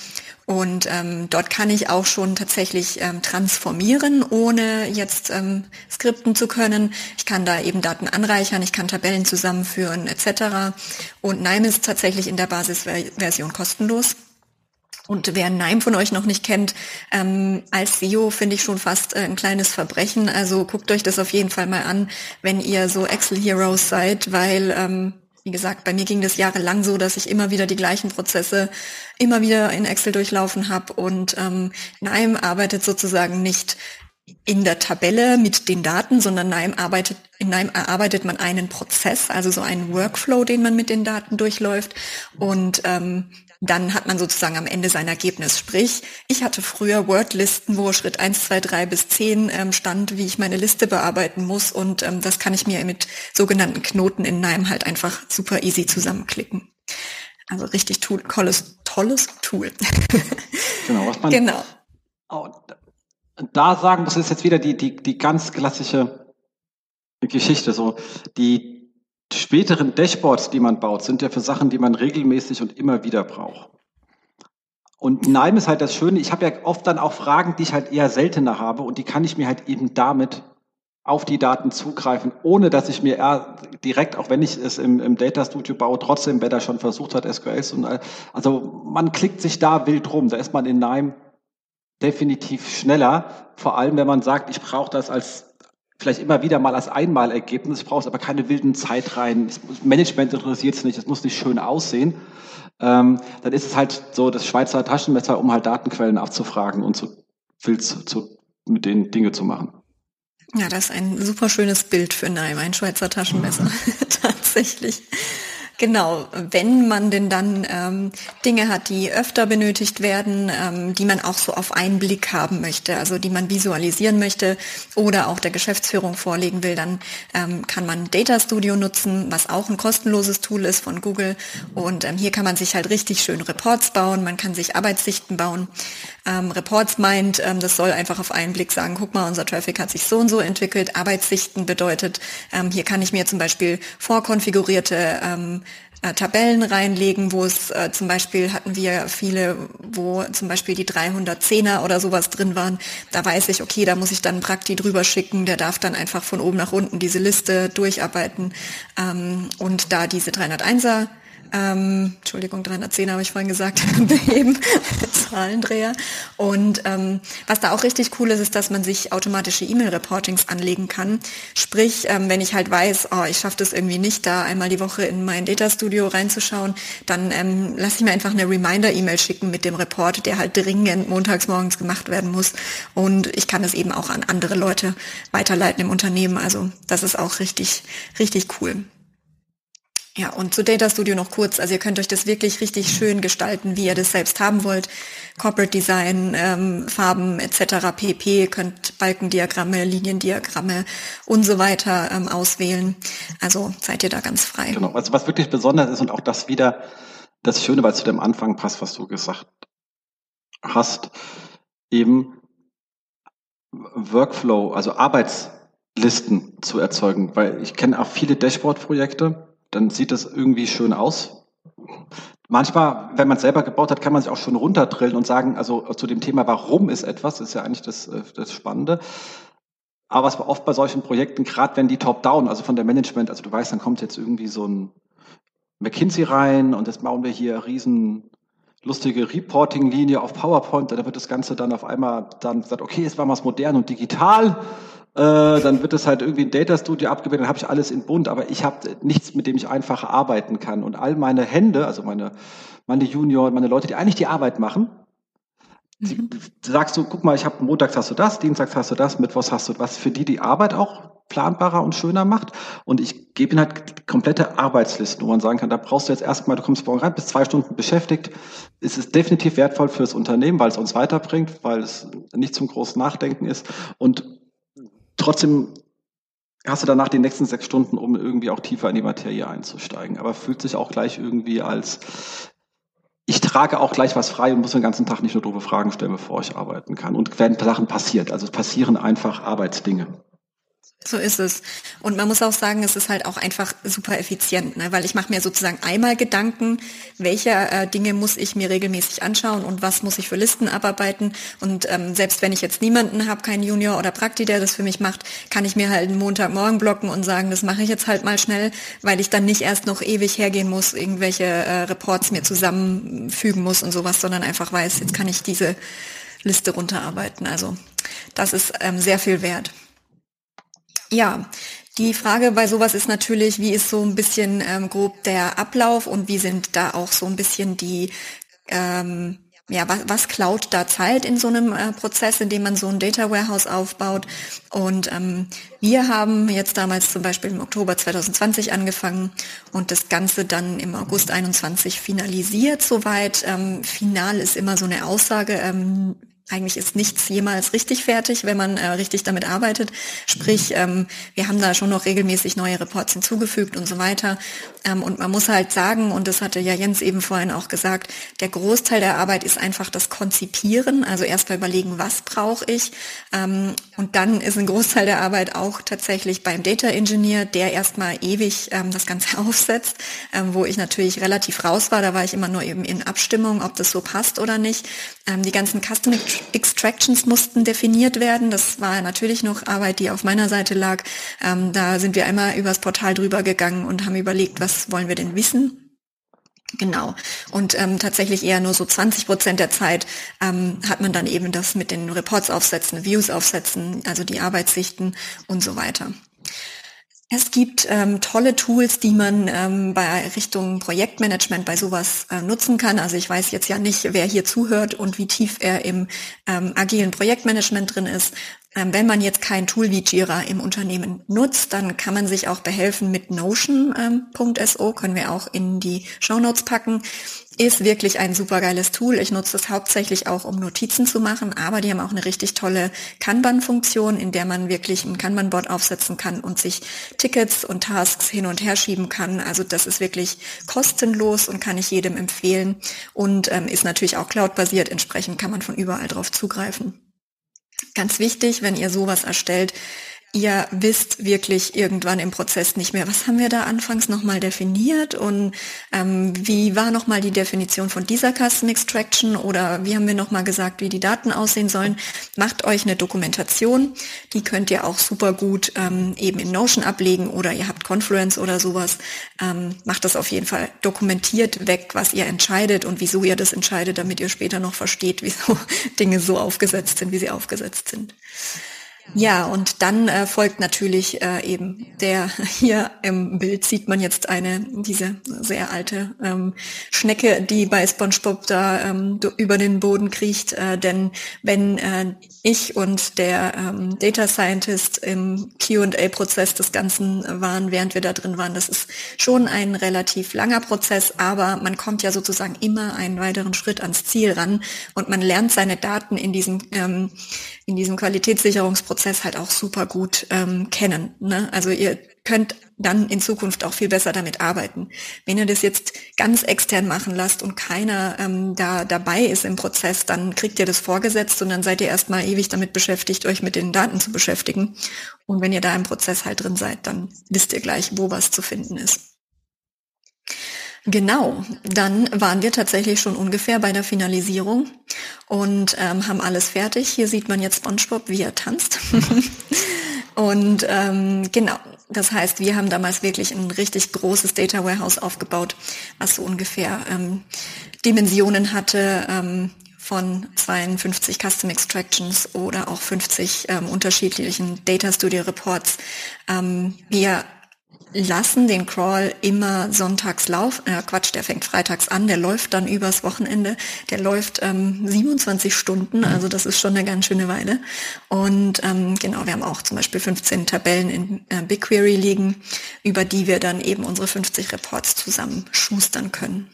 Und ähm, dort kann ich auch schon tatsächlich ähm, transformieren, ohne jetzt ähm, skripten zu können. Ich kann da eben Daten anreichern, ich kann Tabellen zusammenführen etc. Und NIME ist tatsächlich in der Basisversion kostenlos. Und wer NIME von euch noch nicht kennt, ähm, als SEO finde ich schon fast äh, ein kleines Verbrechen. Also guckt euch das auf jeden Fall mal an, wenn ihr so Excel Heroes seid, weil ähm, wie gesagt, bei mir ging das jahrelang so, dass ich immer wieder die gleichen Prozesse immer wieder in Excel durchlaufen habe und ähm, NIME arbeitet sozusagen nicht in der Tabelle mit den Daten, sondern NIME arbeitet, in NIME erarbeitet man einen Prozess, also so einen Workflow, den man mit den Daten durchläuft. Und ähm, dann hat man sozusagen am Ende sein Ergebnis. Sprich, ich hatte früher Wordlisten, wo Schritt 1, 2, 3 bis 10 ähm, stand, wie ich meine Liste bearbeiten muss. Und ähm, das kann ich mir mit sogenannten Knoten in NIME halt einfach super easy zusammenklicken. Also richtig tool, tolles, tolles Tool. Genau, was man genau. da sagen muss, ist jetzt wieder die, die, die ganz klassische Geschichte. So, die, späteren Dashboards, die man baut, sind ja für Sachen, die man regelmäßig und immer wieder braucht. Und Nime ist halt das Schöne, ich habe ja oft dann auch Fragen, die ich halt eher seltener habe und die kann ich mir halt eben damit auf die Daten zugreifen, ohne dass ich mir direkt, auch wenn ich es im, im Data Studio baue, trotzdem, wer da schon versucht hat, SQLs und also man klickt sich da wild rum. Da ist man in Nime definitiv schneller, vor allem wenn man sagt, ich brauche das als vielleicht immer wieder mal als Einmalergebnis. Ich brauche aber keine wilden Zeitreihen. Management interessiert es nicht, es muss nicht schön aussehen. Ähm, dann ist es halt so das Schweizer Taschenmesser, um halt Datenquellen abzufragen und zu, zu, zu, mit denen Dinge zu machen. Ja, das ist ein super schönes Bild für Neim, ein Schweizer Taschenmesser. Tatsächlich. Genau, wenn man denn dann ähm, Dinge hat, die öfter benötigt werden, ähm, die man auch so auf einen Blick haben möchte, also die man visualisieren möchte oder auch der Geschäftsführung vorlegen will, dann ähm, kann man Data Studio nutzen, was auch ein kostenloses Tool ist von Google. Und ähm, hier kann man sich halt richtig schön Reports bauen, man kann sich Arbeitssichten bauen. Ähm, Reports meint, ähm, das soll einfach auf einen Blick sagen, guck mal, unser Traffic hat sich so und so entwickelt. Arbeitssichten bedeutet, ähm, hier kann ich mir zum Beispiel vorkonfigurierte ähm, äh, Tabellen reinlegen, wo es äh, zum Beispiel hatten wir viele, wo zum Beispiel die 310er oder sowas drin waren. Da weiß ich, okay, da muss ich dann Prakti drüber schicken. Der darf dann einfach von oben nach unten diese Liste durcharbeiten ähm, und da diese 301er ähm, Entschuldigung, 310 habe ich vorhin gesagt, beheben, Zahlendreher. Und ähm, was da auch richtig cool ist, ist, dass man sich automatische E-Mail-Reportings anlegen kann. Sprich, ähm, wenn ich halt weiß, oh, ich schaffe das irgendwie nicht, da einmal die Woche in mein Data Studio reinzuschauen, dann ähm, lasse ich mir einfach eine Reminder-E-Mail schicken mit dem Report, der halt dringend montags morgens gemacht werden muss. Und ich kann es eben auch an andere Leute weiterleiten im Unternehmen. Also das ist auch richtig, richtig cool. Ja, und zu Data Studio noch kurz. Also ihr könnt euch das wirklich richtig schön gestalten, wie ihr das selbst haben wollt. Corporate Design, ähm, Farben etc. pp. könnt Balkendiagramme, Liniendiagramme und so weiter ähm, auswählen. Also seid ihr da ganz frei. Genau, also was wirklich besonders ist und auch das wieder das Schöne, weil es zu dem Anfang passt, was du gesagt hast, eben Workflow, also Arbeitslisten zu erzeugen, weil ich kenne auch viele Dashboard-Projekte, dann sieht das irgendwie schön aus. Manchmal, wenn man es selber gebaut hat, kann man sich auch schon runterdrillen und sagen, also zu dem Thema, warum ist etwas, ist ja eigentlich das, äh, das Spannende. Aber was oft bei solchen Projekten, gerade wenn die top-down, also von der Management, also du weißt, dann kommt jetzt irgendwie so ein McKinsey rein und jetzt bauen wir hier riesen lustige Reporting-Linie auf PowerPoint, da wird das Ganze dann auf einmal dann gesagt, okay, jetzt machen wir es modern und digital. Äh, dann wird es halt irgendwie ein Data Studio abgebildet, dann habe ich alles in bunt, aber ich habe nichts, mit dem ich einfach arbeiten kann. Und all meine Hände, also meine, meine Junior, meine Leute, die eigentlich die Arbeit machen, Mhm. Sagst du, guck mal, ich habe montags hast du das, dienstags hast du das, mittwochs hast du was für die die Arbeit auch planbarer und schöner macht. Und ich gebe ihnen halt komplette Arbeitslisten, wo man sagen kann, da brauchst du jetzt erstmal, du kommst morgen rein, bist zwei Stunden beschäftigt. Es ist definitiv wertvoll fürs Unternehmen, weil es uns weiterbringt, weil es nicht zum großen Nachdenken ist. Und trotzdem hast du danach die nächsten sechs Stunden, um irgendwie auch tiefer in die Materie einzusteigen. Aber fühlt sich auch gleich irgendwie als ich trage auch gleich was frei und muss den ganzen Tag nicht nur doofe Fragen stellen, bevor ich arbeiten kann. Und werden Sachen passiert. Also es passieren einfach Arbeitsdinge. So ist es. Und man muss auch sagen, es ist halt auch einfach super effizient, ne? weil ich mache mir sozusagen einmal Gedanken, welche äh, Dinge muss ich mir regelmäßig anschauen und was muss ich für Listen abarbeiten. Und ähm, selbst wenn ich jetzt niemanden habe, keinen Junior oder Prakti, der das für mich macht, kann ich mir halt einen Montagmorgen blocken und sagen, das mache ich jetzt halt mal schnell, weil ich dann nicht erst noch ewig hergehen muss, irgendwelche äh, Reports mir zusammenfügen muss und sowas, sondern einfach weiß, jetzt kann ich diese Liste runterarbeiten. Also das ist ähm, sehr viel wert. Ja, die Frage bei sowas ist natürlich, wie ist so ein bisschen ähm, grob der Ablauf und wie sind da auch so ein bisschen die, ähm, ja, was, was klaut da Zeit in so einem äh, Prozess, in dem man so ein Data Warehouse aufbaut? Und ähm, wir haben jetzt damals zum Beispiel im Oktober 2020 angefangen und das Ganze dann im August 21 finalisiert soweit. Ähm, final ist immer so eine Aussage. Ähm, eigentlich ist nichts jemals richtig fertig, wenn man äh, richtig damit arbeitet. Sprich, ähm, wir haben da schon noch regelmäßig neue Reports hinzugefügt und so weiter. Ähm, und man muss halt sagen, und das hatte ja Jens eben vorhin auch gesagt, der Großteil der Arbeit ist einfach das Konzipieren, also erst mal überlegen, was brauche ich. Ähm, und dann ist ein Großteil der Arbeit auch tatsächlich beim Data Engineer, der erstmal ewig ähm, das Ganze aufsetzt, ähm, wo ich natürlich relativ raus war. Da war ich immer nur eben in Abstimmung, ob das so passt oder nicht. Ähm, die ganzen Custom Extractions mussten definiert werden. Das war natürlich noch Arbeit, die auf meiner Seite lag. Ähm, da sind wir einmal übers Portal drüber gegangen und haben überlegt, was wollen wir denn wissen? Genau. Und ähm, tatsächlich eher nur so 20 Prozent der Zeit ähm, hat man dann eben das mit den Reports aufsetzen, Views aufsetzen, also die Arbeitssichten und so weiter. Es gibt ähm, tolle Tools, die man ähm, bei Richtung Projektmanagement bei sowas äh, nutzen kann. Also ich weiß jetzt ja nicht, wer hier zuhört und wie tief er im ähm, agilen Projektmanagement drin ist. Ähm, wenn man jetzt kein Tool wie Jira im Unternehmen nutzt, dann kann man sich auch behelfen mit Notion.so, ähm, können wir auch in die Show Notes packen ist wirklich ein super geiles Tool. Ich nutze es hauptsächlich auch, um Notizen zu machen, aber die haben auch eine richtig tolle Kanban-Funktion, in der man wirklich ein Kanban-Board aufsetzen kann und sich Tickets und Tasks hin und her schieben kann. Also das ist wirklich kostenlos und kann ich jedem empfehlen und ähm, ist natürlich auch cloud-basiert. Entsprechend kann man von überall drauf zugreifen. Ganz wichtig, wenn ihr sowas erstellt, ihr wisst wirklich irgendwann im Prozess nicht mehr, was haben wir da anfangs nochmal definiert und ähm, wie war nochmal die Definition von dieser Custom Extraction oder wie haben wir nochmal gesagt, wie die Daten aussehen sollen. Macht euch eine Dokumentation, die könnt ihr auch super gut ähm, eben in Notion ablegen oder ihr habt Confluence oder sowas. Ähm, macht das auf jeden Fall, dokumentiert weg, was ihr entscheidet und wieso ihr das entscheidet, damit ihr später noch versteht, wieso Dinge so aufgesetzt sind, wie sie aufgesetzt sind. Ja, und dann äh, folgt natürlich äh, eben der, hier im Bild sieht man jetzt eine, diese sehr alte ähm, Schnecke, die bei SpongeBob da ähm, über den Boden kriecht, äh, denn wenn äh, ich und der ähm, Data Scientist im Q&A-Prozess des Ganzen waren, während wir da drin waren, das ist schon ein relativ langer Prozess, aber man kommt ja sozusagen immer einen weiteren Schritt ans Ziel ran und man lernt seine Daten in diesem ähm, in diesem Qualitätssicherungsprozess halt auch super gut ähm, kennen. Ne? Also ihr könnt dann in Zukunft auch viel besser damit arbeiten. Wenn ihr das jetzt ganz extern machen lasst und keiner ähm, da dabei ist im Prozess, dann kriegt ihr das vorgesetzt und dann seid ihr erstmal ewig damit beschäftigt, euch mit den Daten zu beschäftigen. Und wenn ihr da im Prozess halt drin seid, dann wisst ihr gleich, wo was zu finden ist. Genau, dann waren wir tatsächlich schon ungefähr bei der Finalisierung und ähm, haben alles fertig. Hier sieht man jetzt SpongeBob, wie er tanzt. Und ähm, genau, das heißt, wir haben damals wirklich ein richtig großes Data Warehouse aufgebaut, was so ungefähr ähm, Dimensionen hatte ähm, von 52 Custom Extractions oder auch 50 ähm, unterschiedlichen Data Studio Reports. Ähm, wir lassen den Crawl immer sonntags laufen. Äh, Quatsch, der fängt freitags an, der läuft dann übers Wochenende. Der läuft ähm, 27 Stunden, also das ist schon eine ganz schöne Weile. Und ähm, genau, wir haben auch zum Beispiel 15 Tabellen in äh, BigQuery liegen, über die wir dann eben unsere 50 Reports zusammen schustern können.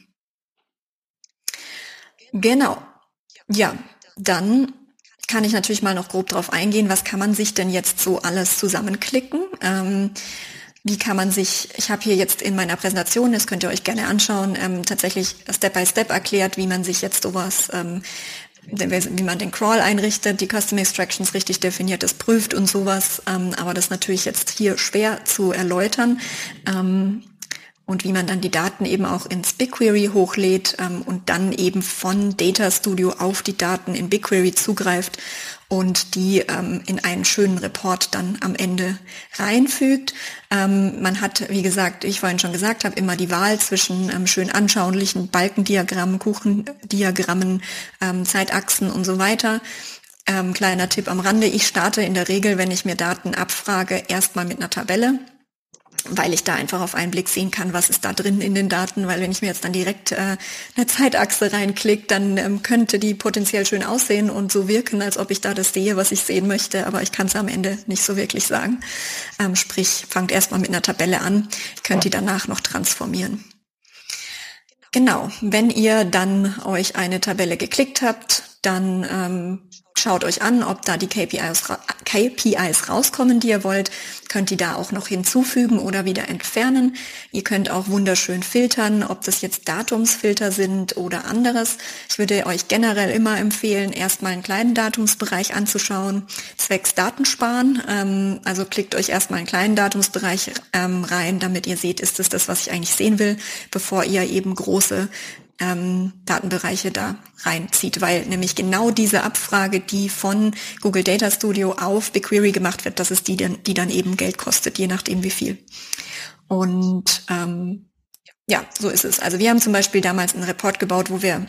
Genau. Ja, dann kann ich natürlich mal noch grob drauf eingehen, was kann man sich denn jetzt so alles zusammenklicken? Ähm, wie kann man sich, ich habe hier jetzt in meiner Präsentation, das könnt ihr euch gerne anschauen, ähm, tatsächlich Step by Step erklärt, wie man sich jetzt sowas, ähm, wie man den Crawl einrichtet, die Custom Extractions richtig definiert, das prüft und sowas. Ähm, aber das ist natürlich jetzt hier schwer zu erläutern. Ähm, und wie man dann die Daten eben auch ins BigQuery hochlädt ähm, und dann eben von Data Studio auf die Daten in BigQuery zugreift und die ähm, in einen schönen Report dann am Ende reinfügt. Ähm, man hat, wie gesagt, ich vorhin schon gesagt habe, immer die Wahl zwischen ähm, schön anschaulichen Balkendiagrammen, Kuchendiagrammen, ähm, Zeitachsen und so weiter. Ähm, kleiner Tipp am Rande, ich starte in der Regel, wenn ich mir Daten abfrage, erstmal mit einer Tabelle weil ich da einfach auf einen Blick sehen kann, was ist da drin in den Daten, weil wenn ich mir jetzt dann direkt äh, eine Zeitachse reinklicke, dann ähm, könnte die potenziell schön aussehen und so wirken, als ob ich da das sehe, was ich sehen möchte, aber ich kann es am Ende nicht so wirklich sagen. Ähm, sprich, fangt erstmal mit einer Tabelle an, könnt die danach noch transformieren. Genau, wenn ihr dann euch eine Tabelle geklickt habt, dann ähm, Schaut euch an, ob da die KPIs, KPIs rauskommen, die ihr wollt. Könnt ihr da auch noch hinzufügen oder wieder entfernen. Ihr könnt auch wunderschön filtern, ob das jetzt Datumsfilter sind oder anderes. Ich würde euch generell immer empfehlen, erstmal einen kleinen Datumsbereich anzuschauen, zwecks Datensparen. Ähm, also klickt euch erstmal einen kleinen Datumsbereich ähm, rein, damit ihr seht, ist es das, was ich eigentlich sehen will, bevor ihr eben große ähm, Datenbereiche da reinzieht, weil nämlich genau diese Abfrage, die von Google Data Studio auf BigQuery gemacht wird, das ist die, die dann eben Geld kostet, je nachdem wie viel. Und ähm, ja, so ist es. Also wir haben zum Beispiel damals einen Report gebaut, wo wir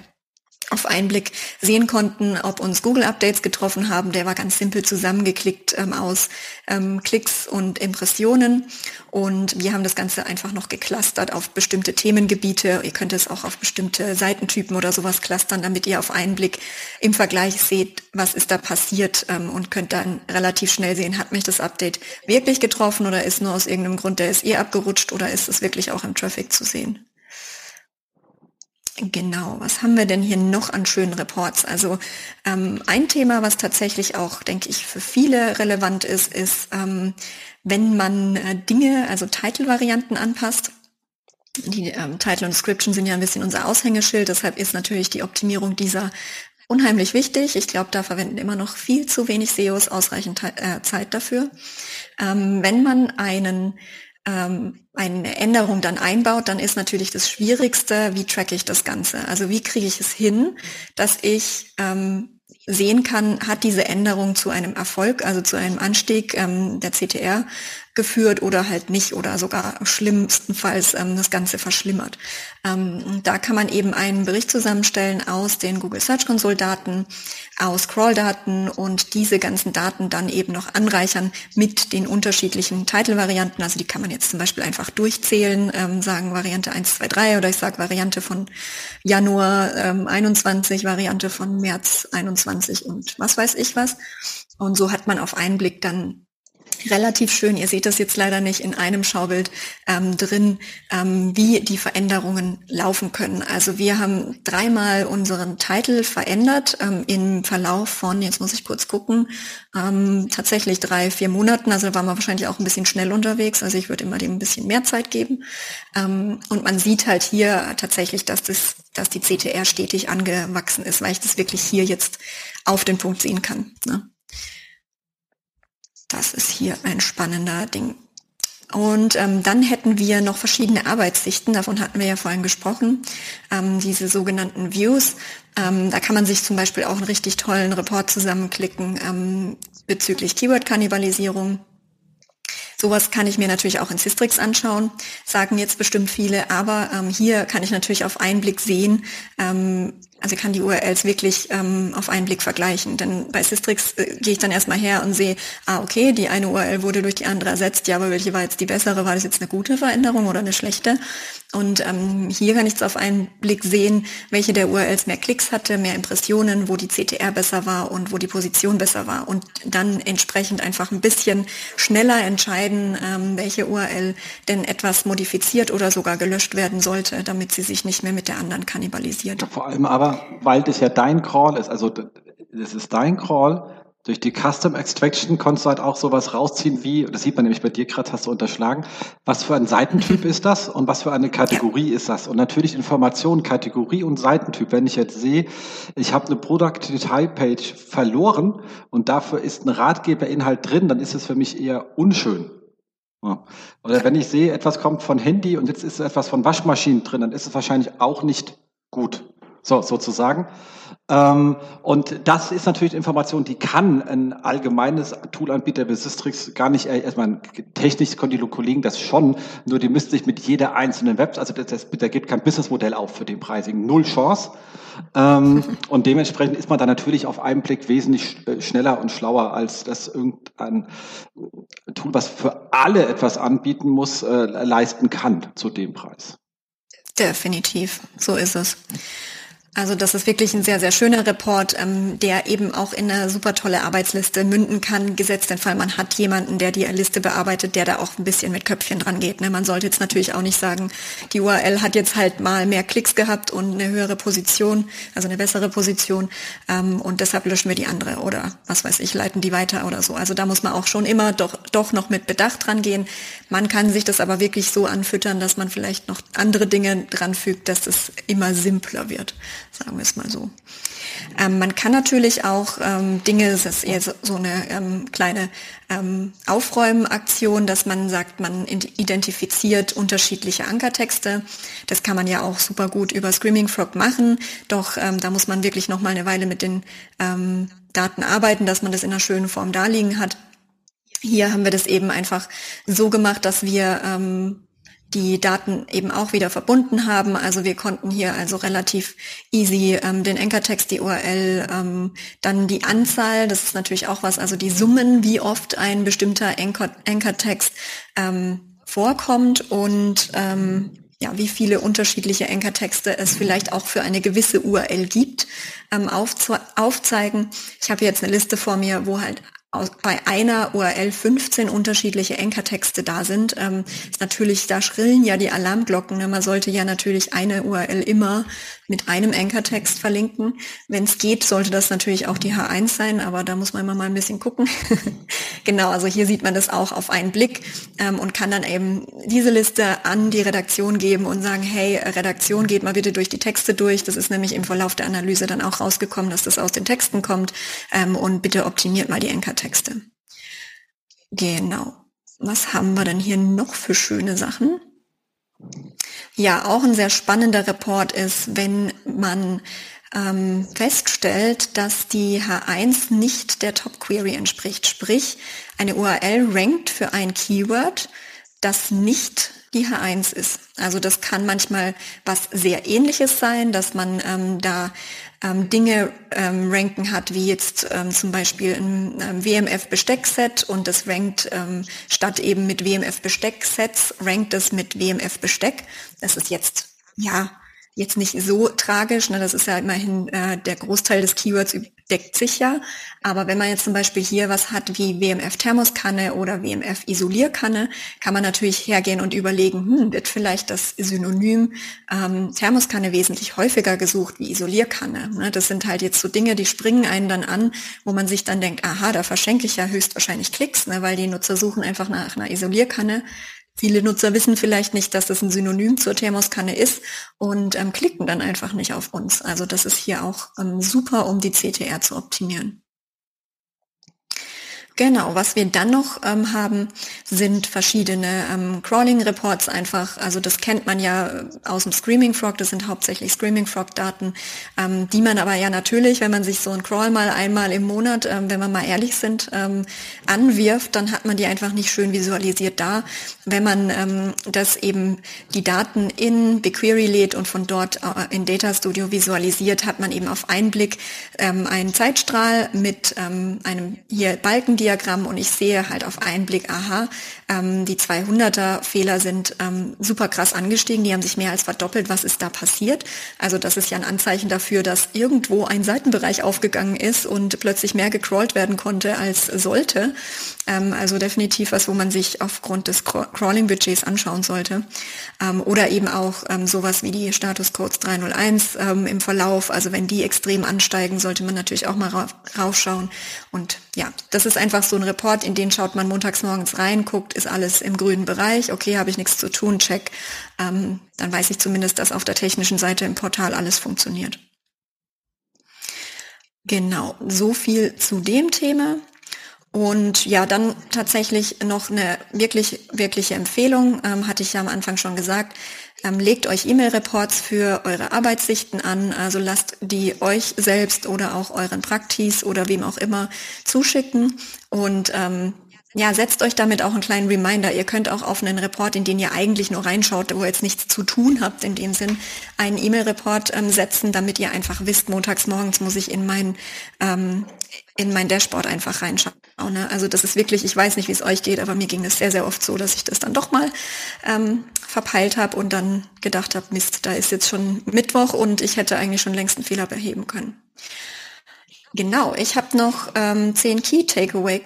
auf einen Blick sehen konnten, ob uns Google-Updates getroffen haben. Der war ganz simpel zusammengeklickt ähm, aus ähm, Klicks und Impressionen. Und wir haben das Ganze einfach noch geclustert auf bestimmte Themengebiete. Ihr könnt es auch auf bestimmte Seitentypen oder sowas clustern, damit ihr auf einen Blick im Vergleich seht, was ist da passiert ähm, und könnt dann relativ schnell sehen, hat mich das Update wirklich getroffen oder ist nur aus irgendeinem Grund der SE abgerutscht oder ist es wirklich auch im Traffic zu sehen. Genau, was haben wir denn hier noch an schönen Reports? Also ähm, ein Thema, was tatsächlich auch, denke ich, für viele relevant ist, ist, ähm, wenn man äh, Dinge, also Title-Varianten anpasst. Die ähm, Title und Description sind ja ein bisschen unser Aushängeschild, deshalb ist natürlich die Optimierung dieser unheimlich wichtig. Ich glaube, da verwenden immer noch viel zu wenig SEOs ausreichend äh, Zeit dafür. Ähm, wenn man einen ähm, eine Änderung dann einbaut, dann ist natürlich das Schwierigste, wie tracke ich das Ganze? Also wie kriege ich es hin, dass ich ähm, sehen kann, hat diese Änderung zu einem Erfolg, also zu einem Anstieg ähm, der CTR geführt oder halt nicht oder sogar schlimmstenfalls ähm, das Ganze verschlimmert. Ähm, da kann man eben einen Bericht zusammenstellen aus den Google Search Console Daten, aus Crawl-Daten und diese ganzen Daten dann eben noch anreichern mit den unterschiedlichen Title-Varianten. Also die kann man jetzt zum Beispiel einfach durchzählen, ähm, sagen Variante 1, 2, 3 oder ich sage Variante von Januar ähm, 21, Variante von März 21 und was weiß ich was. Und so hat man auf einen Blick dann relativ schön, ihr seht das jetzt leider nicht in einem Schaubild ähm, drin, ähm, wie die Veränderungen laufen können. Also wir haben dreimal unseren Titel verändert ähm, im Verlauf von, jetzt muss ich kurz gucken, ähm, tatsächlich drei, vier Monaten. Also da waren wir wahrscheinlich auch ein bisschen schnell unterwegs. Also ich würde immer dem ein bisschen mehr Zeit geben. Ähm, und man sieht halt hier tatsächlich, dass das, dass die CTR stetig angewachsen ist, weil ich das wirklich hier jetzt auf den Punkt sehen kann. Ne? Das ist hier ein spannender Ding. Und ähm, dann hätten wir noch verschiedene Arbeitssichten, davon hatten wir ja vorhin gesprochen, ähm, diese sogenannten Views. Ähm, da kann man sich zum Beispiel auch einen richtig tollen Report zusammenklicken ähm, bezüglich Keyword-Kannibalisierung. Sowas kann ich mir natürlich auch in Systrix anschauen, sagen jetzt bestimmt viele, aber ähm, hier kann ich natürlich auf einen Blick sehen, ähm, also kann die URLs wirklich ähm, auf einen Blick vergleichen. Denn bei Systrix äh, gehe ich dann erstmal her und sehe, ah, okay, die eine URL wurde durch die andere ersetzt, ja, aber welche war jetzt die bessere? War das jetzt eine gute Veränderung oder eine schlechte? Und ähm, hier kann ich es auf einen Blick sehen, welche der URLs mehr Klicks hatte, mehr Impressionen, wo die CTR besser war und wo die Position besser war. Und dann entsprechend einfach ein bisschen schneller entscheiden, ähm, welche URL denn etwas modifiziert oder sogar gelöscht werden sollte, damit sie sich nicht mehr mit der anderen kannibalisiert. Vor allem aber, weil das ja dein Call ist, also das ist dein Call, durch die Custom Extraction konntest du halt auch sowas rausziehen wie, das sieht man nämlich bei dir gerade, hast du unterschlagen, was für ein Seitentyp ist das und was für eine Kategorie ist das? Und natürlich Informationen, Kategorie und Seitentyp. Wenn ich jetzt sehe, ich habe eine Product Detail Page verloren und dafür ist ein Ratgeberinhalt drin, dann ist es für mich eher unschön. Oder wenn ich sehe, etwas kommt von Handy und jetzt ist etwas von Waschmaschinen drin, dann ist es wahrscheinlich auch nicht gut. So, sozusagen. Ähm, und das ist natürlich Information, die kann ein allgemeines Toolanbieter wie Systrix gar nicht, äh, erstmal technisch können die Kollegen das schon, nur die müssten sich mit jeder einzelnen Webs, also das, das, da gibt kein Businessmodell auf für den Pricing, null Chance. Ähm, und dementsprechend ist man da natürlich auf einen Blick wesentlich äh, schneller und schlauer, als das irgendein Tool, was für alle etwas anbieten muss, äh, leisten kann zu dem Preis. Definitiv, so ist es. Also das ist wirklich ein sehr, sehr schöner Report, ähm, der eben auch in eine super tolle Arbeitsliste münden kann, gesetzt den Fall, man hat jemanden, der die Liste bearbeitet, der da auch ein bisschen mit Köpfchen dran geht. Ne? Man sollte jetzt natürlich auch nicht sagen, die URL hat jetzt halt mal mehr Klicks gehabt und eine höhere Position, also eine bessere Position ähm, und deshalb löschen wir die andere oder was weiß ich, leiten die weiter oder so. Also da muss man auch schon immer doch, doch noch mit Bedacht dran gehen. Man kann sich das aber wirklich so anfüttern, dass man vielleicht noch andere Dinge dran fügt, dass es immer simpler wird sagen wir es mal so. Ähm, man kann natürlich auch ähm, Dinge, das ist eher so, so eine ähm, kleine ähm, Aufräumenaktion, dass man sagt, man identifiziert unterschiedliche Ankertexte. Das kann man ja auch super gut über Screaming Frog machen, doch ähm, da muss man wirklich noch mal eine Weile mit den ähm, Daten arbeiten, dass man das in einer schönen Form darliegen hat. Hier haben wir das eben einfach so gemacht, dass wir ähm, die Daten eben auch wieder verbunden haben. Also wir konnten hier also relativ easy ähm, den Anchor-Text, die URL, ähm, dann die Anzahl, das ist natürlich auch was, also die Summen, wie oft ein bestimmter Anchor-Text ähm, vorkommt und ähm, ja, wie viele unterschiedliche Anchor-Texte es vielleicht auch für eine gewisse URL gibt, ähm, aufzeigen. Ich habe jetzt eine Liste vor mir, wo halt aus, bei einer URL 15 unterschiedliche Ankertexte da sind, ähm, ist natürlich, da schrillen ja die Alarmglocken. Ne? Man sollte ja natürlich eine URL immer mit einem Ankertext verlinken. Wenn es geht, sollte das natürlich auch die H1 sein, aber da muss man immer mal ein bisschen gucken. genau, also hier sieht man das auch auf einen Blick ähm, und kann dann eben diese Liste an die Redaktion geben und sagen, hey, Redaktion, geht mal bitte durch die Texte durch. Das ist nämlich im Verlauf der Analyse dann auch rausgekommen, dass das aus den Texten kommt ähm, und bitte optimiert mal die Ankertexte. Genau. Was haben wir denn hier noch für schöne Sachen? Ja, auch ein sehr spannender Report ist, wenn man ähm, feststellt, dass die H1 nicht der Top Query entspricht. Sprich, eine URL rankt für ein Keyword, das nicht die H1 ist. Also das kann manchmal was sehr ähnliches sein, dass man ähm, da ähm, Dinge ähm, ranken hat, wie jetzt ähm, zum Beispiel ein ähm, WMF-Besteckset und das rankt ähm, statt eben mit WMF-Bestecksets, rankt es mit WMF-Besteck. Das ist jetzt, ja, jetzt nicht so tragisch, ne? das ist ja immerhin äh, der Großteil des Keywords deckt sich ja. Aber wenn man jetzt zum Beispiel hier was hat wie WMF Thermoskanne oder WMF Isolierkanne, kann man natürlich hergehen und überlegen, hm, wird vielleicht das Synonym ähm, Thermoskanne wesentlich häufiger gesucht wie Isolierkanne. Ne? Das sind halt jetzt so Dinge, die springen einen dann an, wo man sich dann denkt, aha, da verschenke ich ja höchstwahrscheinlich Klicks, ne? weil die Nutzer suchen einfach nach einer Isolierkanne. Viele Nutzer wissen vielleicht nicht, dass das ein Synonym zur Thermoskanne ist und ähm, klicken dann einfach nicht auf uns. Also das ist hier auch ähm, super, um die CTR zu optimieren. Genau, was wir dann noch ähm, haben, sind verschiedene ähm, Crawling-Reports einfach. Also das kennt man ja aus dem Screaming Frog, das sind hauptsächlich Screaming Frog-Daten, ähm, die man aber ja natürlich, wenn man sich so ein Crawl mal einmal im Monat, ähm, wenn wir mal ehrlich sind, ähm, anwirft, dann hat man die einfach nicht schön visualisiert da. Wenn man ähm, das eben die Daten in BigQuery lädt und von dort äh, in Data Studio visualisiert, hat man eben auf einen Blick einen Zeitstrahl mit einem hier Balkendiagramm Diagramm und ich sehe halt auf einen Blick, aha, ähm, die 200er Fehler sind ähm, super krass angestiegen, die haben sich mehr als verdoppelt. Was ist da passiert? Also das ist ja ein Anzeichen dafür, dass irgendwo ein Seitenbereich aufgegangen ist und plötzlich mehr gecrawlt werden konnte als sollte. Ähm, also definitiv was, wo man sich aufgrund des Crawling-Budgets anschauen sollte. Ähm, oder eben auch ähm, sowas wie die Status Codes 301 ähm, im Verlauf. Also wenn die extrem ansteigen, sollte man natürlich auch mal ra raufschauen. Und ja, das ist einfach so ein Report, in den schaut man montags morgens rein, guckt, ist alles im grünen Bereich, okay, habe ich nichts zu tun, check. Ähm, dann weiß ich zumindest, dass auf der technischen Seite im Portal alles funktioniert. Genau, so viel zu dem Thema. Und ja, dann tatsächlich noch eine wirklich, wirkliche Empfehlung, ähm, hatte ich ja am Anfang schon gesagt. Ähm, legt euch E-Mail-Reports für eure Arbeitssichten an, also lasst die euch selbst oder auch euren Praktis oder wem auch immer zuschicken und ähm, ja, setzt euch damit auch einen kleinen Reminder. Ihr könnt auch auf einen Report, in den ihr eigentlich nur reinschaut, wo ihr jetzt nichts zu tun habt, in dem Sinn, einen E-Mail-Report ähm, setzen, damit ihr einfach wisst, montags morgens muss ich in mein, ähm, in mein Dashboard einfach reinschauen. Ne? Also das ist wirklich, ich weiß nicht, wie es euch geht, aber mir ging es sehr, sehr oft so, dass ich das dann doch mal ähm, verpeilt habe und dann gedacht habe, Mist, da ist jetzt schon Mittwoch und ich hätte eigentlich schon längst einen Fehler beheben können. Genau, ich habe noch ähm, zehn Key Takeaway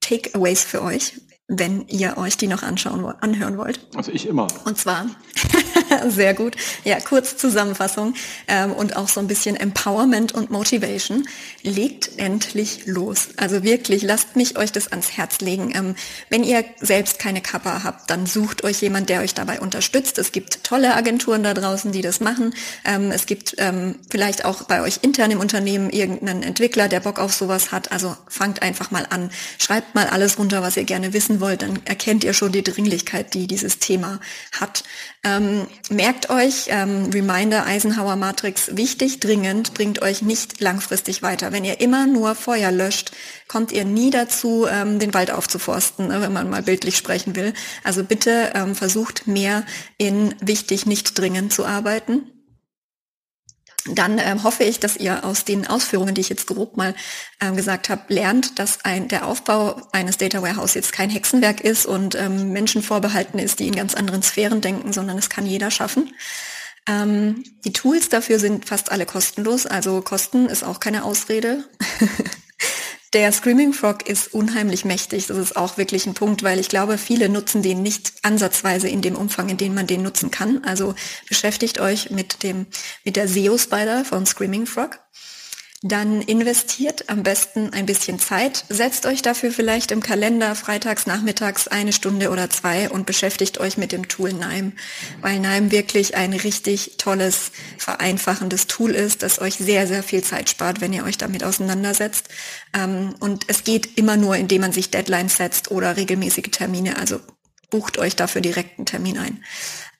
Takeaways für euch, wenn ihr euch die noch anschauen, anhören wollt. Also ich immer. Und zwar Sehr gut. Ja, kurz Zusammenfassung ähm, und auch so ein bisschen Empowerment und Motivation. Legt endlich los. Also wirklich, lasst mich euch das ans Herz legen. Ähm, wenn ihr selbst keine Kappa habt, dann sucht euch jemand, der euch dabei unterstützt. Es gibt tolle Agenturen da draußen, die das machen. Ähm, es gibt ähm, vielleicht auch bei euch intern im Unternehmen irgendeinen Entwickler, der Bock auf sowas hat. Also fangt einfach mal an. Schreibt mal alles runter, was ihr gerne wissen wollt. Dann erkennt ihr schon die Dringlichkeit, die dieses Thema hat. Ähm, merkt euch, ähm, Reminder Eisenhower Matrix, wichtig, dringend, bringt euch nicht langfristig weiter. Wenn ihr immer nur Feuer löscht, kommt ihr nie dazu, ähm, den Wald aufzuforsten, ne, wenn man mal bildlich sprechen will. Also bitte ähm, versucht mehr in wichtig, nicht dringend zu arbeiten dann ähm, hoffe ich, dass ihr aus den Ausführungen, die ich jetzt grob mal ähm, gesagt habe, lernt, dass ein, der Aufbau eines Data Warehouse jetzt kein Hexenwerk ist und ähm, Menschen vorbehalten ist, die in ganz anderen Sphären denken, sondern es kann jeder schaffen. Ähm, die Tools dafür sind fast alle kostenlos, also Kosten ist auch keine Ausrede. Der Screaming Frog ist unheimlich mächtig. Das ist auch wirklich ein Punkt, weil ich glaube, viele nutzen den nicht ansatzweise in dem Umfang, in dem man den nutzen kann. Also beschäftigt euch mit dem, mit der SEO Spider von Screaming Frog. Dann investiert am besten ein bisschen Zeit, setzt euch dafür vielleicht im Kalender freitags nachmittags eine Stunde oder zwei und beschäftigt euch mit dem Tool Nime, weil Nime wirklich ein richtig tolles, vereinfachendes Tool ist, das euch sehr, sehr viel Zeit spart, wenn ihr euch damit auseinandersetzt. Ähm, und es geht immer nur, indem man sich Deadlines setzt oder regelmäßige Termine, also bucht euch dafür direkt einen Termin ein.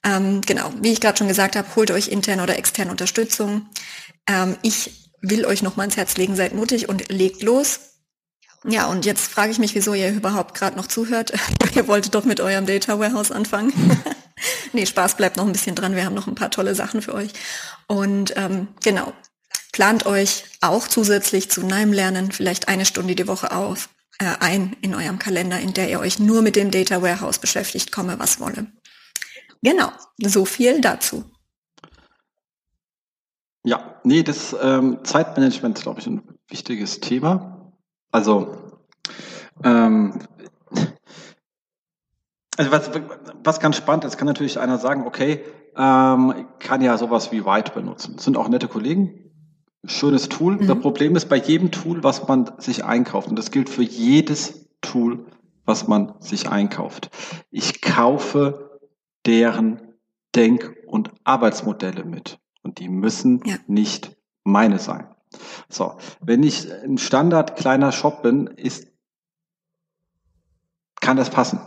Ähm, genau, wie ich gerade schon gesagt habe, holt euch intern oder externe Unterstützung. Ähm, ich will euch noch mal ins Herz legen, seid mutig und legt los. Ja, und jetzt frage ich mich, wieso ihr überhaupt gerade noch zuhört. ihr wolltet doch mit eurem Data Warehouse anfangen. nee, Spaß bleibt noch ein bisschen dran. Wir haben noch ein paar tolle Sachen für euch. Und ähm, genau, plant euch auch zusätzlich zu NIME lernen vielleicht eine Stunde die Woche auf, äh, ein in eurem Kalender, in der ihr euch nur mit dem Data Warehouse beschäftigt, komme was wolle. Genau, so viel dazu. Ja, nee, das ähm, Zeitmanagement ist, glaube ich, ein wichtiges Thema. Also, ähm, also was, was ganz spannend ist, kann natürlich einer sagen, okay, ähm, kann ja sowas wie White benutzen. Das sind auch nette Kollegen, schönes Tool. Mhm. Das Problem ist bei jedem Tool, was man sich einkauft, und das gilt für jedes Tool, was man sich einkauft. Ich kaufe deren Denk- und Arbeitsmodelle mit. Und die müssen ja. nicht meine sein. So, wenn ich ein Standard kleiner Shop bin, ist kann das passen.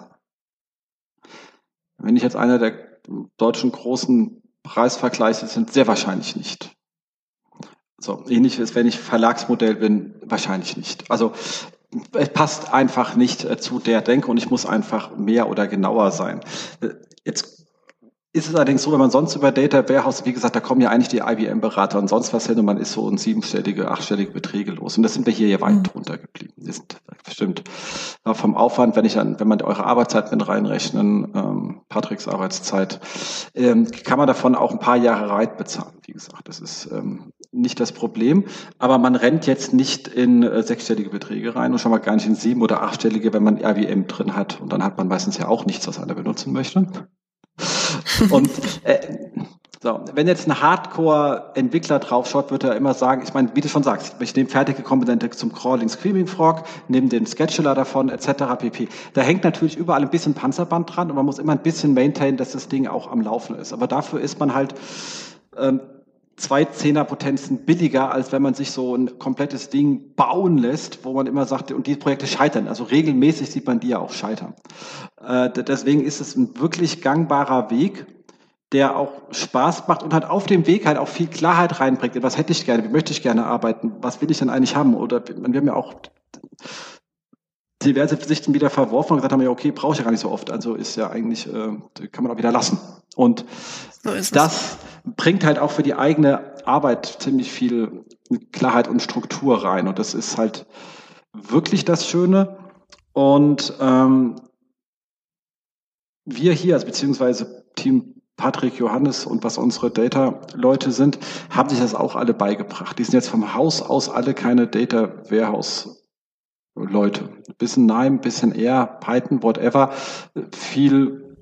Wenn ich jetzt einer der deutschen großen Preisvergleiche sind, sehr wahrscheinlich nicht. So, ähnlich ist, wenn ich Verlagsmodell bin, wahrscheinlich nicht. Also es passt einfach nicht äh, zu der Denke und ich muss einfach mehr oder genauer sein. Äh, jetzt ist es allerdings so, wenn man sonst über Data Warehouse, wie gesagt, da kommen ja eigentlich die IBM-Berater und sonst was hin und man ist so in siebenstellige, achtstellige Beträge los. Und das sind wir hier ja weit mhm. drunter geblieben. Das ist bestimmt vom Aufwand, wenn ich an, wenn man eure Arbeitszeit mit reinrechnen, ähm, Patricks Arbeitszeit, ähm, kann man davon auch ein paar Jahre Reit bezahlen. Wie gesagt, das ist ähm, nicht das Problem. Aber man rennt jetzt nicht in äh, sechsstellige Beträge rein und schon mal gar nicht in sieben- oder achtstellige, wenn man IBM drin hat. Und dann hat man meistens ja auch nichts, was einer benutzen möchte. Und äh, so, wenn jetzt ein Hardcore-Entwickler draufschaut, wird er immer sagen, ich meine, wie du schon sagst, ich nehme fertige Komponente zum Crawling Screaming Frog, nehme den Scheduler davon, etc. pp. Da hängt natürlich überall ein bisschen Panzerband dran und man muss immer ein bisschen maintainen, dass das Ding auch am Laufen ist. Aber dafür ist man halt ähm, zwei Zehnerpotenzen billiger, als wenn man sich so ein komplettes Ding bauen lässt, wo man immer sagt, und die Projekte scheitern. Also regelmäßig sieht man die ja auch scheitern. Äh, deswegen ist es ein wirklich gangbarer Weg, der auch Spaß macht und halt auf dem Weg halt auch viel Klarheit reinbringt. Was hätte ich gerne? Wie möchte ich gerne arbeiten? Was will ich denn eigentlich haben? Oder wir haben ja auch diverse Sichten wieder verworfen und gesagt haben, ja, okay, brauche ich ja gar nicht so oft. Also ist ja eigentlich, äh, kann man auch wieder lassen. Und so das bringt halt auch für die eigene Arbeit ziemlich viel Klarheit und Struktur rein. Und das ist halt wirklich das Schöne. Und ähm, wir hier, also beziehungsweise Team Patrick, Johannes und was unsere Data-Leute sind, haben sich das auch alle beigebracht. Die sind jetzt vom Haus aus alle keine Data Warehouse Leute. Bisschen Nime, bisschen R, Python, whatever. Viel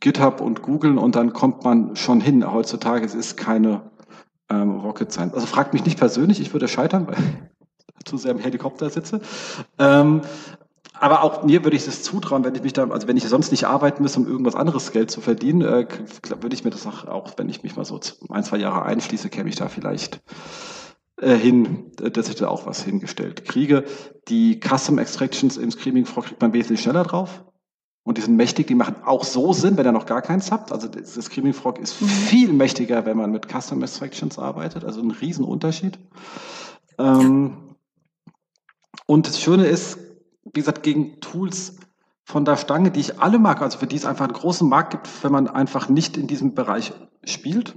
GitHub und Google und dann kommt man schon hin. Heutzutage es ist keine ähm, Rocket Science. Also fragt mich nicht persönlich, ich würde scheitern, weil ich zu sehr im Helikopter sitze. Ähm, aber auch mir würde ich es zutrauen, wenn ich mich da, also wenn ich sonst nicht arbeiten müsste, um irgendwas anderes Geld zu verdienen, äh, würde ich mir das auch, auch, wenn ich mich mal so ein, zwei Jahre einschließe, käme ich da vielleicht äh, hin, dass ich da auch was hingestellt kriege. Die Custom Extractions im Screaming Frog kriegt man wesentlich schneller drauf. Und die sind mächtig, die machen auch so Sinn, wenn ihr noch gar keins habt. Also das Screaming Frog ist mhm. viel mächtiger, wenn man mit Custom Extractions arbeitet. Also ein Riesenunterschied. Ähm, und das Schöne ist, wie gesagt, gegen Tools von der Stange, die ich alle mag, also für die es einfach einen großen Markt gibt, wenn man einfach nicht in diesem Bereich spielt.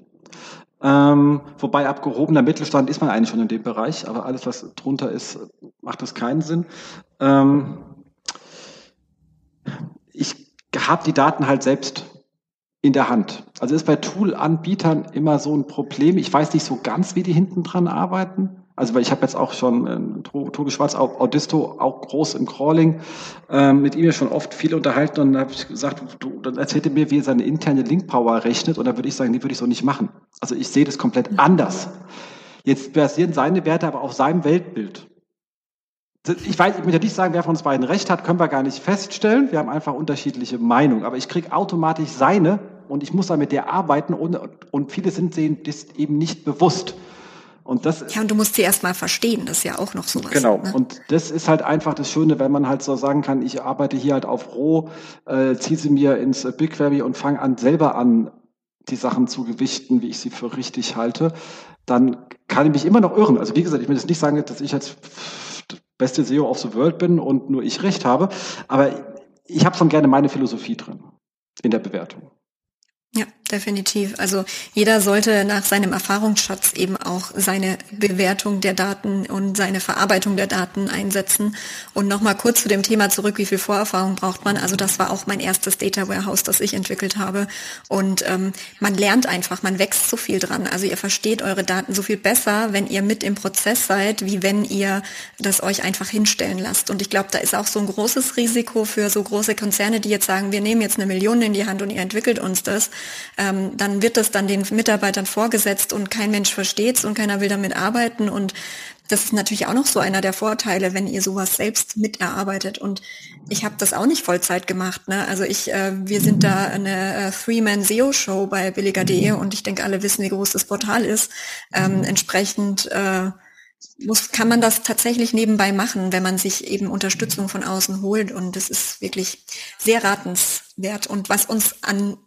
Ähm, wobei abgehobener Mittelstand ist man eigentlich schon in dem Bereich, aber alles, was drunter ist, macht das keinen Sinn. Ähm, ich habe die Daten halt selbst in der Hand. Also ist bei Tool-Anbietern immer so ein Problem. Ich weiß nicht so ganz, wie die hinten dran arbeiten. Also weil ich habe jetzt auch schon äh, Tobi Schwarz, Audisto, auch groß im Crawling, äh, mit ihm ja schon oft viel unterhalten und dann habe ich gesagt, du, dann erzählte mir, wie er seine interne Link-Power rechnet und dann würde ich sagen, die würde ich so nicht machen. Also ich sehe das komplett anders. Jetzt basieren seine Werte aber auf seinem Weltbild. Ich weiß, ich möchte nicht sagen, wer von uns beiden recht hat, können wir gar nicht feststellen. Wir haben einfach unterschiedliche Meinungen. Aber ich kriege automatisch seine und ich muss da mit der arbeiten und, und viele sind sehen das eben nicht bewusst. Und das ja, und du musst sie erstmal verstehen, das ist ja auch noch sowas. Genau, ne? und das ist halt einfach das Schöne, wenn man halt so sagen kann, ich arbeite hier halt auf Roh, äh, ziehe sie mir ins BigQuery und fange an, selber an, die Sachen zu gewichten, wie ich sie für richtig halte, dann kann ich mich immer noch irren. Also wie gesagt, ich will jetzt nicht sagen, dass ich jetzt beste SEO of the World bin und nur ich recht habe, aber ich habe schon gerne meine Philosophie drin in der Bewertung. Ja, definitiv. Also jeder sollte nach seinem Erfahrungsschatz eben auch seine Bewertung der Daten und seine Verarbeitung der Daten einsetzen. Und nochmal kurz zu dem Thema zurück, wie viel Vorerfahrung braucht man? Also das war auch mein erstes Data Warehouse, das ich entwickelt habe. Und ähm, man lernt einfach, man wächst so viel dran. Also ihr versteht eure Daten so viel besser, wenn ihr mit im Prozess seid, wie wenn ihr das euch einfach hinstellen lasst. Und ich glaube, da ist auch so ein großes Risiko für so große Konzerne, die jetzt sagen, wir nehmen jetzt eine Million in die Hand und ihr entwickelt uns das ähm, dann wird das dann den Mitarbeitern vorgesetzt und kein Mensch versteht es und keiner will damit arbeiten. Und das ist natürlich auch noch so einer der Vorteile, wenn ihr sowas selbst miterarbeitet. Und ich habe das auch nicht Vollzeit gemacht. Ne? Also ich, äh, wir sind da eine äh, Three-Man-SEO-Show bei billiger.de und ich denke, alle wissen, wie groß das Portal ist. Ähm, entsprechend äh, muss, kann man das tatsächlich nebenbei machen, wenn man sich eben Unterstützung von außen holt. Und das ist wirklich sehr ratenswert. Und was uns an,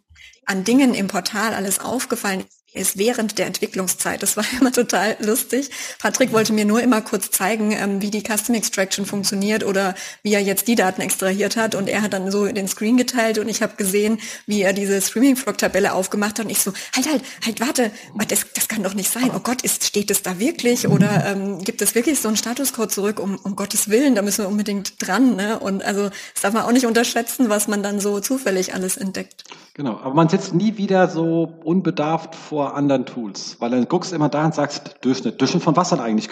an Dingen im Portal alles aufgefallen ist während der Entwicklungszeit. Das war immer total lustig. Patrick wollte mir nur immer kurz zeigen, ähm, wie die Custom Extraction funktioniert oder wie er jetzt die Daten extrahiert hat. Und er hat dann so den Screen geteilt und ich habe gesehen, wie er diese Streaming Frog Tabelle aufgemacht hat. Und ich so, halt, halt, halt, warte, das, das kann doch nicht sein. Oh Gott, ist, steht es da wirklich? Oder ähm, gibt es wirklich so einen Statuscode zurück? Um, um Gottes Willen, da müssen wir unbedingt dran. Ne? Und also das darf man auch nicht unterschätzen, was man dann so zufällig alles entdeckt. Genau, aber man sitzt nie wieder so unbedarft vor anderen Tools, weil dann guckst immer da und sagst, Durchschnitt, Durchschnitt von was dann eigentlich?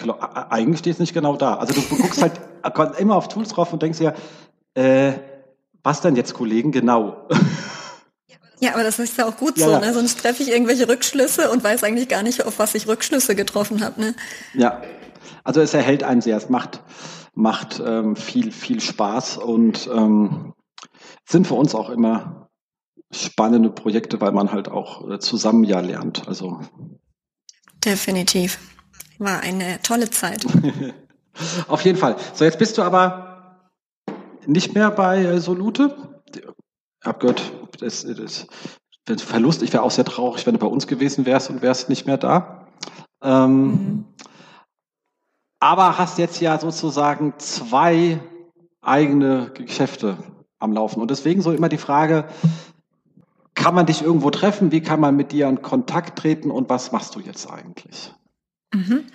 Eigentlich steht es nicht genau da. Also du guckst halt immer auf Tools drauf und denkst ja, äh, was denn jetzt, Kollegen, genau? Ja, aber das ist ja auch gut ja, so, ja. Ne? sonst treffe ich irgendwelche Rückschlüsse und weiß eigentlich gar nicht, auf was ich Rückschlüsse getroffen habe. Ne? Ja, also es erhält einen sehr, es macht, macht ähm, viel, viel Spaß und ähm, sind für uns auch immer spannende Projekte, weil man halt auch äh, zusammen ja lernt. Also definitiv war eine tolle Zeit. Auf jeden Fall. So jetzt bist du aber nicht mehr bei äh, Solute. Ich hab gehört, das, das, das Verlust. Ich wäre auch sehr traurig, wenn du bei uns gewesen wärst und wärst nicht mehr da. Ähm, mhm. Aber hast jetzt ja sozusagen zwei eigene Geschäfte am Laufen. Und deswegen so immer die Frage, kann man dich irgendwo treffen? Wie kann man mit dir in Kontakt treten und was machst du jetzt eigentlich? Mhm.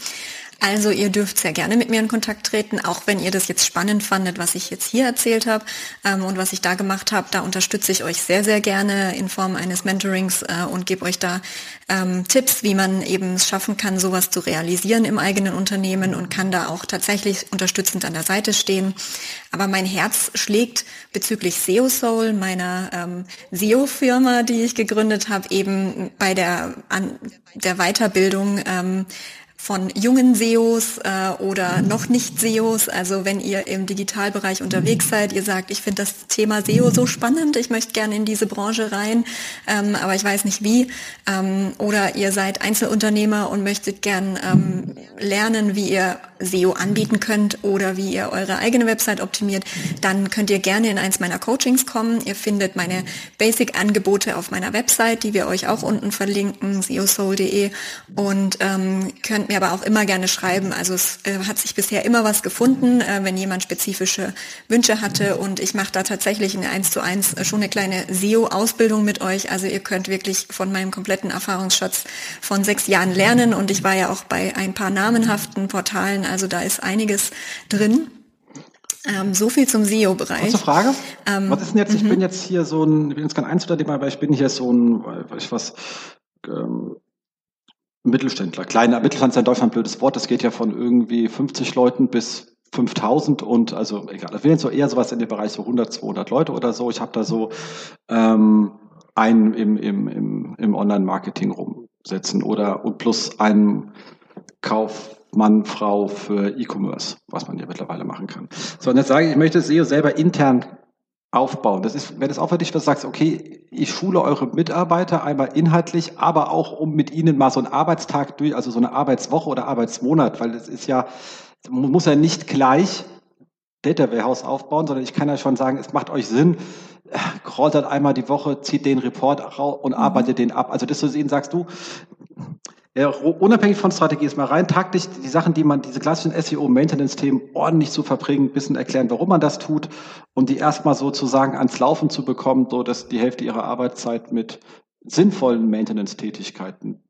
Also ihr dürft sehr gerne mit mir in Kontakt treten, auch wenn ihr das jetzt spannend fandet, was ich jetzt hier erzählt habe ähm, und was ich da gemacht habe. Da unterstütze ich euch sehr, sehr gerne in Form eines Mentorings äh, und gebe euch da ähm, Tipps, wie man eben es schaffen kann, sowas zu realisieren im eigenen Unternehmen und kann da auch tatsächlich unterstützend an der Seite stehen. Aber mein Herz schlägt bezüglich SEO Soul, meiner ähm, SEO-Firma, die ich gegründet habe, eben bei der, an, der Weiterbildung ähm, von jungen SEOs äh, oder noch nicht SEOs. Also wenn ihr im Digitalbereich unterwegs seid, ihr sagt, ich finde das Thema SEO so spannend, ich möchte gerne in diese Branche rein, ähm, aber ich weiß nicht wie. Ähm, oder ihr seid Einzelunternehmer und möchtet gern ähm, lernen, wie ihr SEO anbieten könnt oder wie ihr eure eigene Website optimiert, dann könnt ihr gerne in eins meiner Coachings kommen. Ihr findet meine Basic-Angebote auf meiner Website, die wir euch auch unten verlinken, seosoul.de und ähm, könnt mir aber auch immer gerne schreiben. Also es äh, hat sich bisher immer was gefunden, äh, wenn jemand spezifische Wünsche hatte und ich mache da tatsächlich in 1 zu 1 schon eine kleine SEO-Ausbildung mit euch. Also ihr könnt wirklich von meinem kompletten Erfahrungsschatz von sechs Jahren lernen und ich war ja auch bei ein paar namenhaften Portalen, also da ist einiges drin. Ähm, so viel zum SEO-Bereich. Kurze Frage. Ähm, was ist denn jetzt, ich mhm. bin jetzt hier so ein, ich bin jetzt kein Einzelunternehmer, aber ich bin hier so ein, ich was, ähm, Mittelständler. Kleiner Mittelstand ist in Deutschland ein blödes Wort. Das geht ja von irgendwie 50 Leuten bis 5000 und also egal. Ich will jetzt so eher sowas in dem Bereich so 100, 200 Leute oder so. Ich habe da so ähm, einen im, im, im, im Online-Marketing rumsetzen oder und plus einen Kaufmann, Frau für E-Commerce, was man ja mittlerweile machen kann. So, und jetzt sage ich, ich möchte SEO selber intern aufbauen. Das ist, wenn das auch für dich was sagst, okay, ich schule eure Mitarbeiter einmal inhaltlich, aber auch um mit ihnen mal so einen Arbeitstag durch, also so eine Arbeitswoche oder Arbeitsmonat, weil das ist ja, man muss ja nicht gleich Data Warehouse aufbauen, sondern ich kann ja schon sagen, es macht euch Sinn, dann einmal die Woche, zieht den Report und mhm. arbeitet den ab. Also das zu sehen, sagst du, unabhängig von Strategie ist mal rein taktisch die Sachen, die man, diese klassischen SEO-Maintenance-Themen ordentlich zu verbringen, ein bisschen erklären, warum man das tut und die erstmal sozusagen ans Laufen zu bekommen, so dass die Hälfte ihrer Arbeitszeit mit sinnvollen Maintenance-Tätigkeiten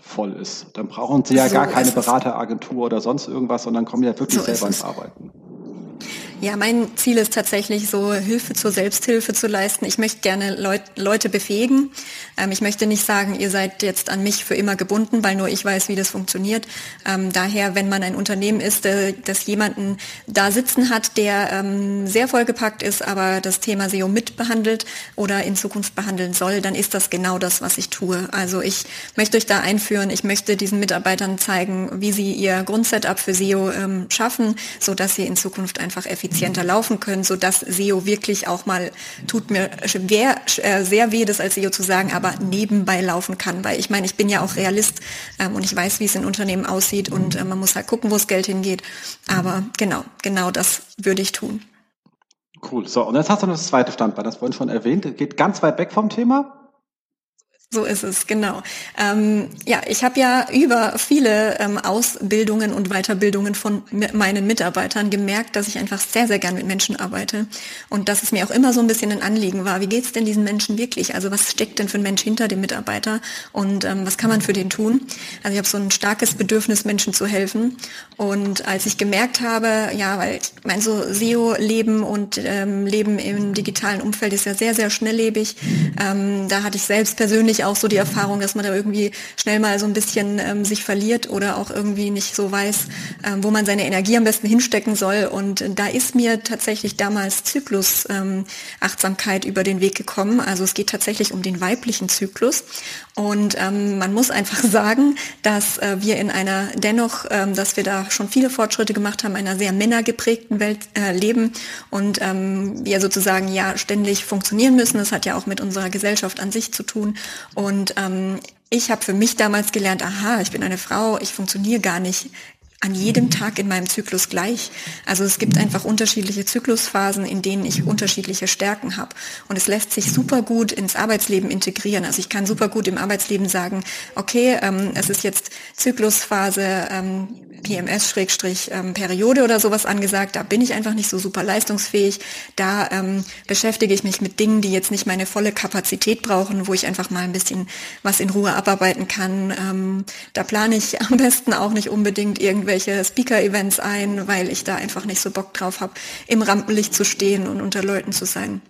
voll ist. Dann brauchen sie ja so gar keine Berateragentur oder sonst irgendwas, sondern kommen ja wirklich so selber ins Arbeiten. Ja, mein Ziel ist tatsächlich so, Hilfe zur Selbsthilfe zu leisten. Ich möchte gerne Leut Leute befähigen. Ähm, ich möchte nicht sagen, ihr seid jetzt an mich für immer gebunden, weil nur ich weiß, wie das funktioniert. Ähm, daher, wenn man ein Unternehmen ist, äh, das jemanden da sitzen hat, der ähm, sehr vollgepackt ist, aber das Thema SEO mitbehandelt oder in Zukunft behandeln soll, dann ist das genau das, was ich tue. Also ich möchte euch da einführen. Ich möchte diesen Mitarbeitern zeigen, wie sie ihr Grundsetup für SEO ähm, schaffen, so dass sie in Zukunft einfach effizient effizienter laufen können, so dass SEO wirklich auch mal, tut mir schwer, äh, sehr weh, das als SEO zu sagen, aber nebenbei laufen kann, weil ich meine, ich bin ja auch Realist ähm, und ich weiß, wie es in Unternehmen aussieht und äh, man muss halt gucken, wo das Geld hingeht. Aber genau, genau das würde ich tun. Cool. So, und jetzt hast du noch das zweite Standbein, das vorhin schon erwähnt. Geht ganz weit weg vom Thema. So ist es, genau. Ähm, ja, ich habe ja über viele ähm, Ausbildungen und Weiterbildungen von meinen Mitarbeitern gemerkt, dass ich einfach sehr, sehr gern mit Menschen arbeite und dass es mir auch immer so ein bisschen ein Anliegen war, wie geht's denn diesen Menschen wirklich? Also was steckt denn für ein Mensch hinter dem Mitarbeiter und ähm, was kann man für den tun? Also ich habe so ein starkes Bedürfnis, Menschen zu helfen und als ich gemerkt habe, ja, weil ich mein so SEO-Leben und ähm, Leben im digitalen Umfeld ist ja sehr, sehr schnelllebig, ähm, da hatte ich selbst persönlich ich auch so die Erfahrung, dass man da irgendwie schnell mal so ein bisschen ähm, sich verliert oder auch irgendwie nicht so weiß, ähm, wo man seine Energie am besten hinstecken soll. Und da ist mir tatsächlich damals Zyklus-Achtsamkeit ähm, über den Weg gekommen. Also es geht tatsächlich um den weiblichen Zyklus. Und ähm, man muss einfach sagen, dass äh, wir in einer dennoch, ähm, dass wir da schon viele Fortschritte gemacht haben, einer sehr männergeprägten Welt äh, leben und ähm, wir sozusagen ja ständig funktionieren müssen. Das hat ja auch mit unserer Gesellschaft an sich zu tun. Und ähm, ich habe für mich damals gelernt, aha, ich bin eine Frau, ich funktioniere gar nicht an jedem Tag in meinem Zyklus gleich. Also es gibt einfach unterschiedliche Zyklusphasen, in denen ich unterschiedliche Stärken habe. Und es lässt sich super gut ins Arbeitsleben integrieren. Also ich kann super gut im Arbeitsleben sagen, okay, ähm, es ist jetzt Zyklusphase ähm, PMS-Periode oder sowas angesagt. Da bin ich einfach nicht so super leistungsfähig. Da ähm, beschäftige ich mich mit Dingen, die jetzt nicht meine volle Kapazität brauchen, wo ich einfach mal ein bisschen was in Ruhe abarbeiten kann. Ähm, da plane ich am besten auch nicht unbedingt irgendwie irgendwelche Speaker-Events ein, weil ich da einfach nicht so Bock drauf habe, im Rampenlicht zu stehen und unter Leuten zu sein.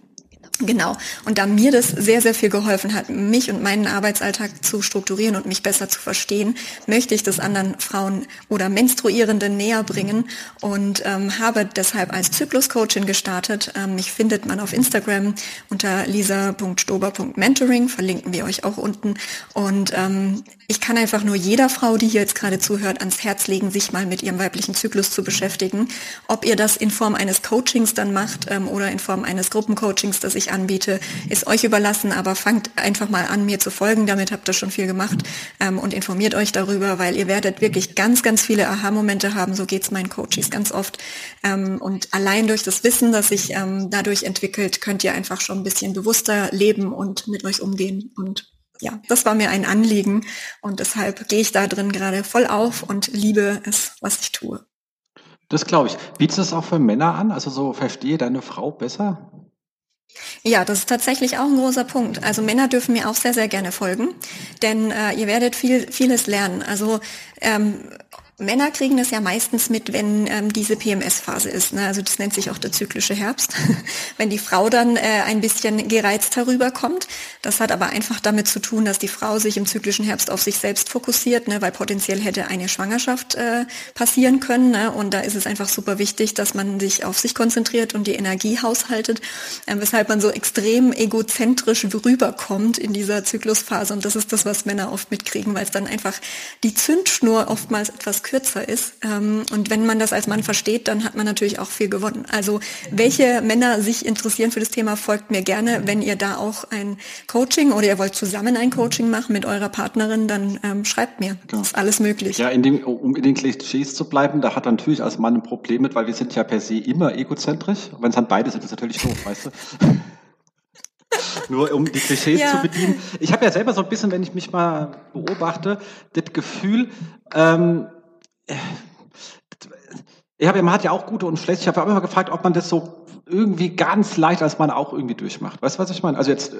Genau. Und da mir das sehr, sehr viel geholfen hat, mich und meinen Arbeitsalltag zu strukturieren und mich besser zu verstehen, möchte ich das anderen Frauen oder Menstruierenden näher bringen und ähm, habe deshalb als Zyklus-Coachin gestartet. Ähm, mich findet man auf Instagram unter lisa.stober.mentoring, verlinken wir euch auch unten. Und ähm, ich kann einfach nur jeder Frau, die hier jetzt gerade zuhört, ans Herz legen, sich mal mit ihrem weiblichen Zyklus zu beschäftigen. Ob ihr das in Form eines Coachings dann macht ähm, oder in Form eines Gruppencoachings, das ich anbiete, ist euch überlassen. Aber fangt einfach mal an, mir zu folgen. Damit habt ihr schon viel gemacht ähm, und informiert euch darüber, weil ihr werdet wirklich ganz, ganz viele Aha-Momente haben. So geht's meinen Coaches ganz oft. Ähm, und allein durch das Wissen, das sich ähm, dadurch entwickelt, könnt ihr einfach schon ein bisschen bewusster leben und mit euch umgehen und ja, das war mir ein Anliegen und deshalb gehe ich da drin gerade voll auf und liebe es, was ich tue. Das glaube ich. Bietest du es auch für Männer an? Also so verstehe deine Frau besser? Ja, das ist tatsächlich auch ein großer Punkt. Also Männer dürfen mir auch sehr, sehr gerne folgen, denn äh, ihr werdet viel, vieles lernen. Also ähm, Männer kriegen das ja meistens mit, wenn ähm, diese PMS-Phase ist. Ne? Also das nennt sich auch der zyklische Herbst. wenn die Frau dann äh, ein bisschen gereizt herüberkommt. Das hat aber einfach damit zu tun, dass die Frau sich im zyklischen Herbst auf sich selbst fokussiert, ne? weil potenziell hätte eine Schwangerschaft äh, passieren können. Ne? Und da ist es einfach super wichtig, dass man sich auf sich konzentriert und die Energie haushaltet, äh, weshalb man so extrem egozentrisch rüberkommt in dieser Zyklusphase. Und das ist das, was Männer oft mitkriegen, weil es dann einfach die Zündschnur oftmals etwas kürzer ist. Ähm, und wenn man das als Mann versteht, dann hat man natürlich auch viel gewonnen. Also welche Männer sich interessieren für das Thema, folgt mir gerne. Wenn ihr da auch ein Coaching oder ihr wollt zusammen ein Coaching machen mit eurer Partnerin, dann ähm, schreibt mir. Genau. Das ist alles möglich. Ja, in dem, um in den Klischees zu bleiben, da hat er natürlich als Mann ein Problem mit, weil wir sind ja per se immer egozentrisch. Wenn es dann beide sind, ist das natürlich doof, weißt du? Nur um die Klischees ja. zu bedienen. Ich habe ja selber so ein bisschen, wenn ich mich mal beobachte, das Gefühl, ähm, ich habe, man hat ja auch gute und schlechte. Ich habe immer gefragt, ob man das so irgendwie ganz leicht als Mann auch irgendwie durchmacht. Weißt du, was ich meine? Also jetzt,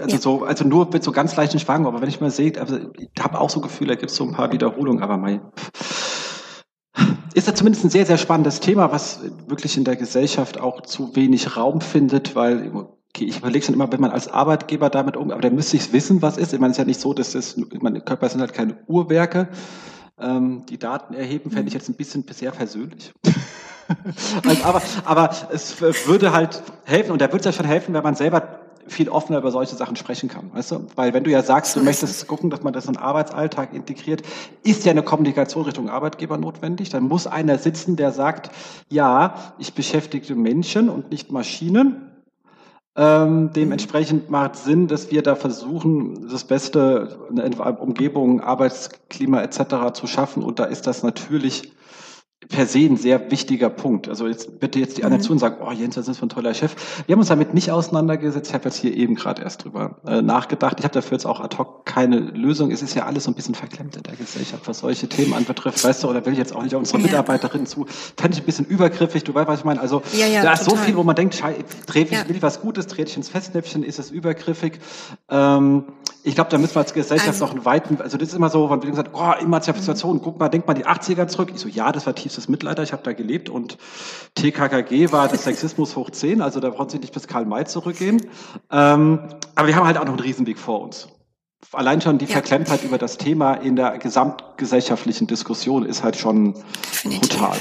also so, also nur mit so ganz leichten Schwangen, aber wenn ich mal sehe, also ich habe auch so Gefühle, da gibt es so ein paar Wiederholungen, aber mein ist ja zumindest ein sehr, sehr spannendes Thema, was wirklich in der Gesellschaft auch zu wenig Raum findet, weil okay, ich überlege schon immer, wenn man als Arbeitgeber damit um, aber dann müsste ich wissen, was ist. Ich meine, es ist ja nicht so, dass das, meine Körper sind halt keine Uhrwerke ähm, die Daten erheben, fände ich jetzt ein bisschen sehr versöhnlich. also, aber, aber es würde halt helfen, und da würde es ja schon helfen, wenn man selber viel offener über solche Sachen sprechen kann, weißt du? Weil wenn du ja sagst, du möchtest gucken, dass man das in den Arbeitsalltag integriert, ist ja eine Kommunikation Richtung Arbeitgeber notwendig. Dann muss einer sitzen, der sagt, ja, ich beschäftige Menschen und nicht Maschinen. Ähm, dementsprechend macht Sinn, dass wir da versuchen, das beste Umgebung, Arbeitsklima etc. zu schaffen. Und da ist das natürlich per se ein sehr wichtiger Punkt. Also jetzt bitte jetzt die anderen mhm. zu und sagen, oh Jens, das ist ein toller Chef. Wir haben uns damit nicht auseinandergesetzt. Ich habe jetzt hier eben gerade erst drüber äh, nachgedacht. Ich habe dafür jetzt auch ad hoc keine Lösung. Es ist ja alles so ein bisschen verklemmt in der Gesellschaft, was solche Themen anbetrifft. Weißt du, oder will ich jetzt auch nicht auf unsere ja. Mitarbeiterinnen zu. Fände ich ein bisschen übergriffig. Du weißt, was ich meine. Also ja, ja, da ist total. so viel, wo man denkt, trete ich, will ich was Gutes, trete ich ins Festnäpfchen, ist es übergriffig. Ähm, ich glaube, da müssen wir als Gesellschaft also, noch einen weiten, also das ist immer so, wenn man sagt, oh, Emanzipation, guck mal, denk mal die 80er zurück. Ich so, ja, das war tiefstes Mitleider, ich habe da gelebt und TKKG war das Sexismus hoch 10, also da brauchen Sie nicht bis Karl May zurückgehen. Ähm, aber wir haben halt auch noch einen Riesenweg vor uns. Allein schon die ja. Verklemmtheit über das Thema in der gesamtgesellschaftlichen Diskussion ist halt schon Definitiv. brutal.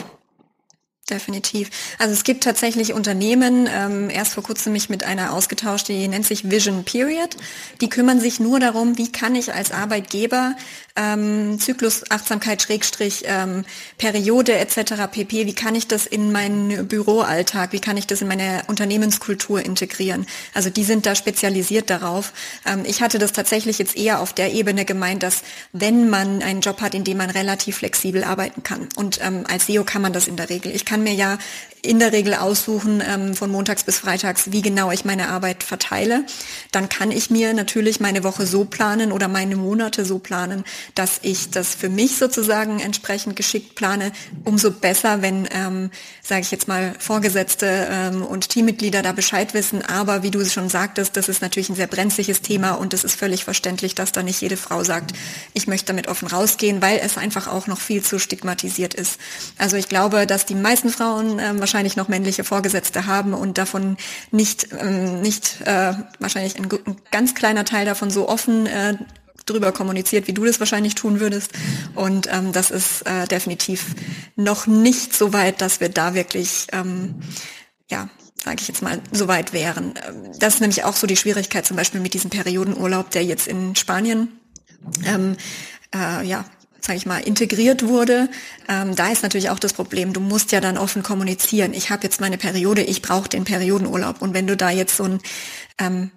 Definitiv. Also es gibt tatsächlich Unternehmen, ähm, erst vor kurzem mich mit einer ausgetauscht, die nennt sich Vision Period. Die kümmern sich nur darum, wie kann ich als Arbeitgeber ähm, Zyklus, Achtsamkeit, Schrägstrich, ähm, Periode etc. pp. Wie kann ich das in meinen Büroalltag, wie kann ich das in meine Unternehmenskultur integrieren? Also die sind da spezialisiert darauf. Ähm, ich hatte das tatsächlich jetzt eher auf der Ebene gemeint, dass wenn man einen Job hat, in dem man relativ flexibel arbeiten kann und ähm, als SEO kann man das in der Regel. Ich kann mir ja in der Regel aussuchen ähm, von montags bis freitags, wie genau ich meine Arbeit verteile. Dann kann ich mir natürlich meine Woche so planen oder meine Monate so planen, dass ich das für mich sozusagen entsprechend geschickt plane. Umso besser, wenn, ähm, sage ich jetzt mal, Vorgesetzte ähm, und Teammitglieder da Bescheid wissen. Aber wie du schon sagtest, das ist natürlich ein sehr brenzliches Thema und es ist völlig verständlich, dass da nicht jede Frau sagt, ich möchte damit offen rausgehen, weil es einfach auch noch viel zu stigmatisiert ist. Also ich glaube, dass die meisten Frauen ähm, wahrscheinlich noch männliche Vorgesetzte haben und davon nicht, ähm, nicht äh, wahrscheinlich ein, ein, ganz kleiner Teil davon so offen äh, drüber kommuniziert, wie du das wahrscheinlich tun würdest. Und ähm, das ist äh, definitiv noch nicht so weit, dass wir da wirklich, ähm, ja, sage ich jetzt mal, so weit wären. Ähm, das ist nämlich auch so die Schwierigkeit zum Beispiel mit diesem Periodenurlaub, der jetzt in Spanien ähm, äh, ja, sage ich mal, integriert wurde, ähm, da ist natürlich auch das Problem, du musst ja dann offen kommunizieren. Ich habe jetzt meine Periode, ich brauche den Periodenurlaub. Und wenn du da jetzt so ein ähm,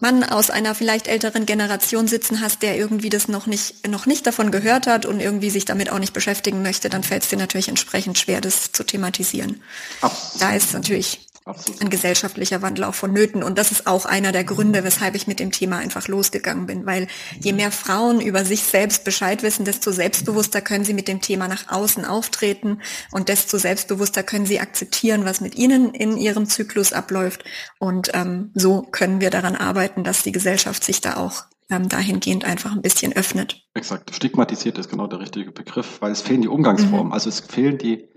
Mann aus einer vielleicht älteren Generation sitzen hast, der irgendwie das noch nicht, noch nicht davon gehört hat und irgendwie sich damit auch nicht beschäftigen möchte, dann fällt es dir natürlich entsprechend schwer, das zu thematisieren. Absolut. Da ist natürlich Absolut. ein gesellschaftlicher Wandel auch vonnöten. Und das ist auch einer der Gründe, weshalb ich mit dem Thema einfach losgegangen bin. Weil je mehr Frauen über sich selbst Bescheid wissen, desto selbstbewusster können sie mit dem Thema nach außen auftreten und desto selbstbewusster können sie akzeptieren, was mit ihnen in ihrem Zyklus abläuft. Und ähm, so können wir daran arbeiten, dass die Gesellschaft sich da auch ähm, dahingehend einfach ein bisschen öffnet. Exakt. Stigmatisiert ist genau der richtige Begriff, weil es fehlen die Umgangsformen. Mhm. Also es fehlen die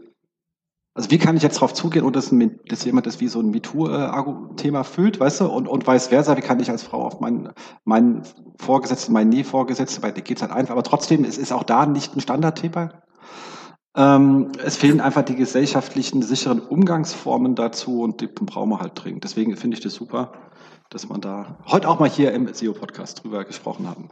also wie kann ich jetzt darauf zugehen und dass, dass jemand das wie so ein MeToo-Thema fühlt, weißt du, und, und vice versa, wie kann ich als Frau auf meinen, meinen Vorgesetzten, meinen Nie-Vorgesetzten, weil da geht's halt einfach, aber trotzdem, es ist auch da nicht ein Standardthema. Ähm, es fehlen einfach die gesellschaftlichen, sicheren Umgangsformen dazu und die brauchen wir halt dringend. Deswegen finde ich das super, dass man da heute auch mal hier im SEO-Podcast drüber gesprochen haben.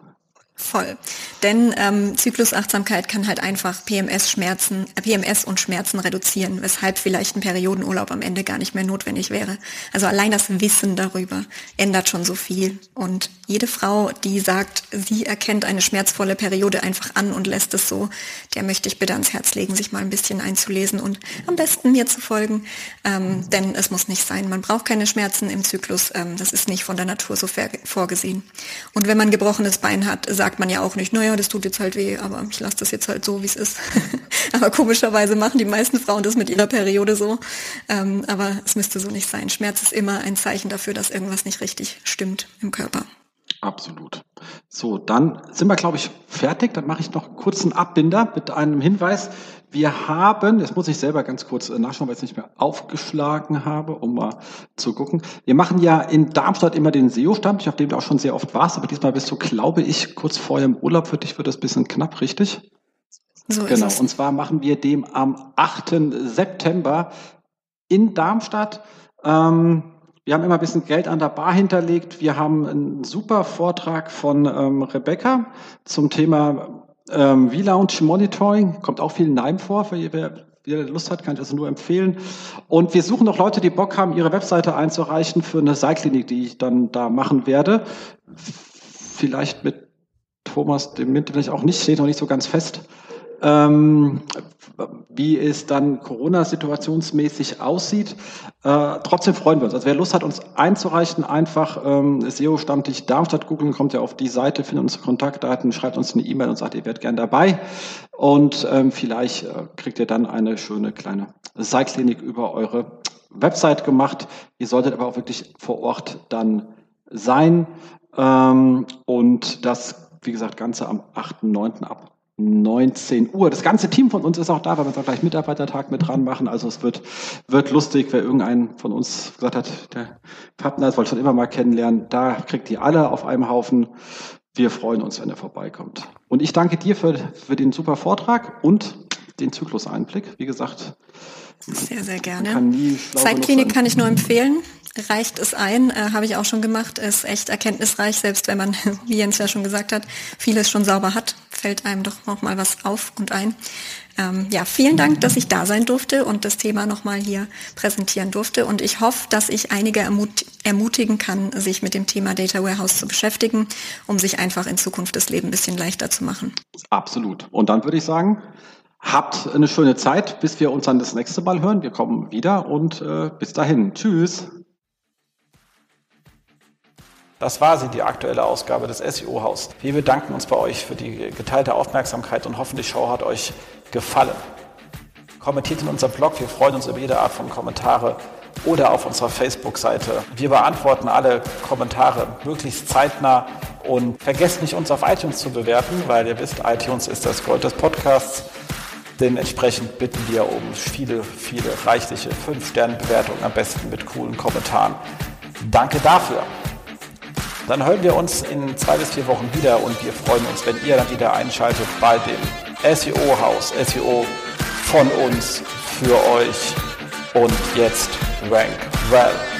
Voll. Denn ähm, Zyklusachtsamkeit kann halt einfach PMS-Schmerzen, äh, PMS und Schmerzen reduzieren, weshalb vielleicht ein Periodenurlaub am Ende gar nicht mehr notwendig wäre. Also allein das Wissen darüber ändert schon so viel. Und jede Frau, die sagt, sie erkennt eine schmerzvolle Periode einfach an und lässt es so, der möchte ich bitte ans Herz legen, sich mal ein bisschen einzulesen und am besten mir zu folgen. Ähm, denn es muss nicht sein. Man braucht keine Schmerzen im Zyklus. Ähm, das ist nicht von der Natur so vorgesehen. Und wenn man gebrochenes Bein hat, sagt sagt man ja auch nicht, naja, das tut jetzt halt weh, aber ich lasse das jetzt halt so, wie es ist. aber komischerweise machen die meisten Frauen das mit ihrer Periode so. Ähm, aber es müsste so nicht sein. Schmerz ist immer ein Zeichen dafür, dass irgendwas nicht richtig stimmt im Körper. Absolut. So, dann sind wir, glaube ich, fertig. Dann mache ich noch kurz einen Abbinder mit einem Hinweis. Wir haben, jetzt muss ich selber ganz kurz äh, nachschauen, weil ich es nicht mehr aufgeschlagen habe, um mal zu gucken. Wir machen ja in Darmstadt immer den SEO-Stammtisch, auf dem du auch schon sehr oft warst, aber diesmal bist du, glaube ich, kurz vorher im Urlaub. Für dich wird das ein bisschen knapp, richtig? So genau. ist es. Und zwar machen wir dem am 8. September in Darmstadt. Ähm, Wir haben immer ein bisschen Geld an der Bar hinterlegt. Wir haben einen super Vortrag von ähm, Rebecca zum Thema ähm, V-Lounge Monitoring. Kommt auch viel Neim vor, für wer, wer Lust hat, kann ich das nur empfehlen. Und wir suchen noch Leute, die Bock haben, ihre Webseite einzureichen für eine Seilklinik, die ich dann da machen werde. Vielleicht mit Thomas dem Mint vielleicht auch nicht, steht noch nicht so ganz fest. Ähm, wie es dann Corona-situationsmäßig aussieht. Äh, trotzdem freuen wir uns. Also wer Lust hat, uns einzureichen, einfach ähm, SEO-Stammtisch Darmstadt googeln, kommt ja auf die Seite, findet unsere Kontaktdaten, schreibt uns eine E-Mail und sagt, ihr werdet gern dabei. Und ähm, vielleicht äh, kriegt ihr dann eine schöne kleine Seilklinik über eure Website gemacht. Ihr solltet aber auch wirklich vor Ort dann sein. Ähm, und das, wie gesagt, Ganze am 8.9. ab 19 Uhr. Das ganze Team von uns ist auch da, weil wir auch gleich Mitarbeitertag mit dran machen. Also es wird, wird lustig, wer irgendein von uns gesagt hat, der Partner, das wollte schon immer mal kennenlernen, da kriegt ihr alle auf einem Haufen. Wir freuen uns, wenn er vorbeikommt. Und ich danke dir für, für den super Vortrag und den Zykluseinblick. Wie gesagt, sehr, sehr gerne. Zeitklinik kann ich nur empfehlen reicht es ein, äh, habe ich auch schon gemacht, ist echt erkenntnisreich, selbst wenn man, wie Jens ja schon gesagt hat, vieles schon sauber hat, fällt einem doch noch mal was auf und ein. Ähm, ja, vielen Dank, dass ich da sein durfte und das Thema noch mal hier präsentieren durfte und ich hoffe, dass ich einige ermut ermutigen kann, sich mit dem Thema Data Warehouse zu beschäftigen, um sich einfach in Zukunft das Leben ein bisschen leichter zu machen. Absolut. Und dann würde ich sagen, Habt eine schöne Zeit, bis wir uns dann das nächste Mal hören. Wir kommen wieder und äh, bis dahin. Tschüss. Das war sie, die aktuelle Ausgabe des SEO-Haus. Wir bedanken uns bei euch für die geteilte Aufmerksamkeit und hoffen, die Show hat euch gefallen. Kommentiert in unserem Blog, wir freuen uns über jede Art von Kommentare oder auf unserer Facebook-Seite. Wir beantworten alle Kommentare möglichst zeitnah und vergesst nicht, uns auf iTunes zu bewerten, weil ihr wisst, iTunes ist das Gold des Podcasts. Dementsprechend bitten wir um viele, viele reichliche 5-Sterne-Bewertungen, am besten mit coolen Kommentaren. Danke dafür. Dann hören wir uns in zwei bis vier Wochen wieder und wir freuen uns, wenn ihr dann wieder einschaltet bei dem SEO-Haus, SEO von uns für euch. Und jetzt Rank Well.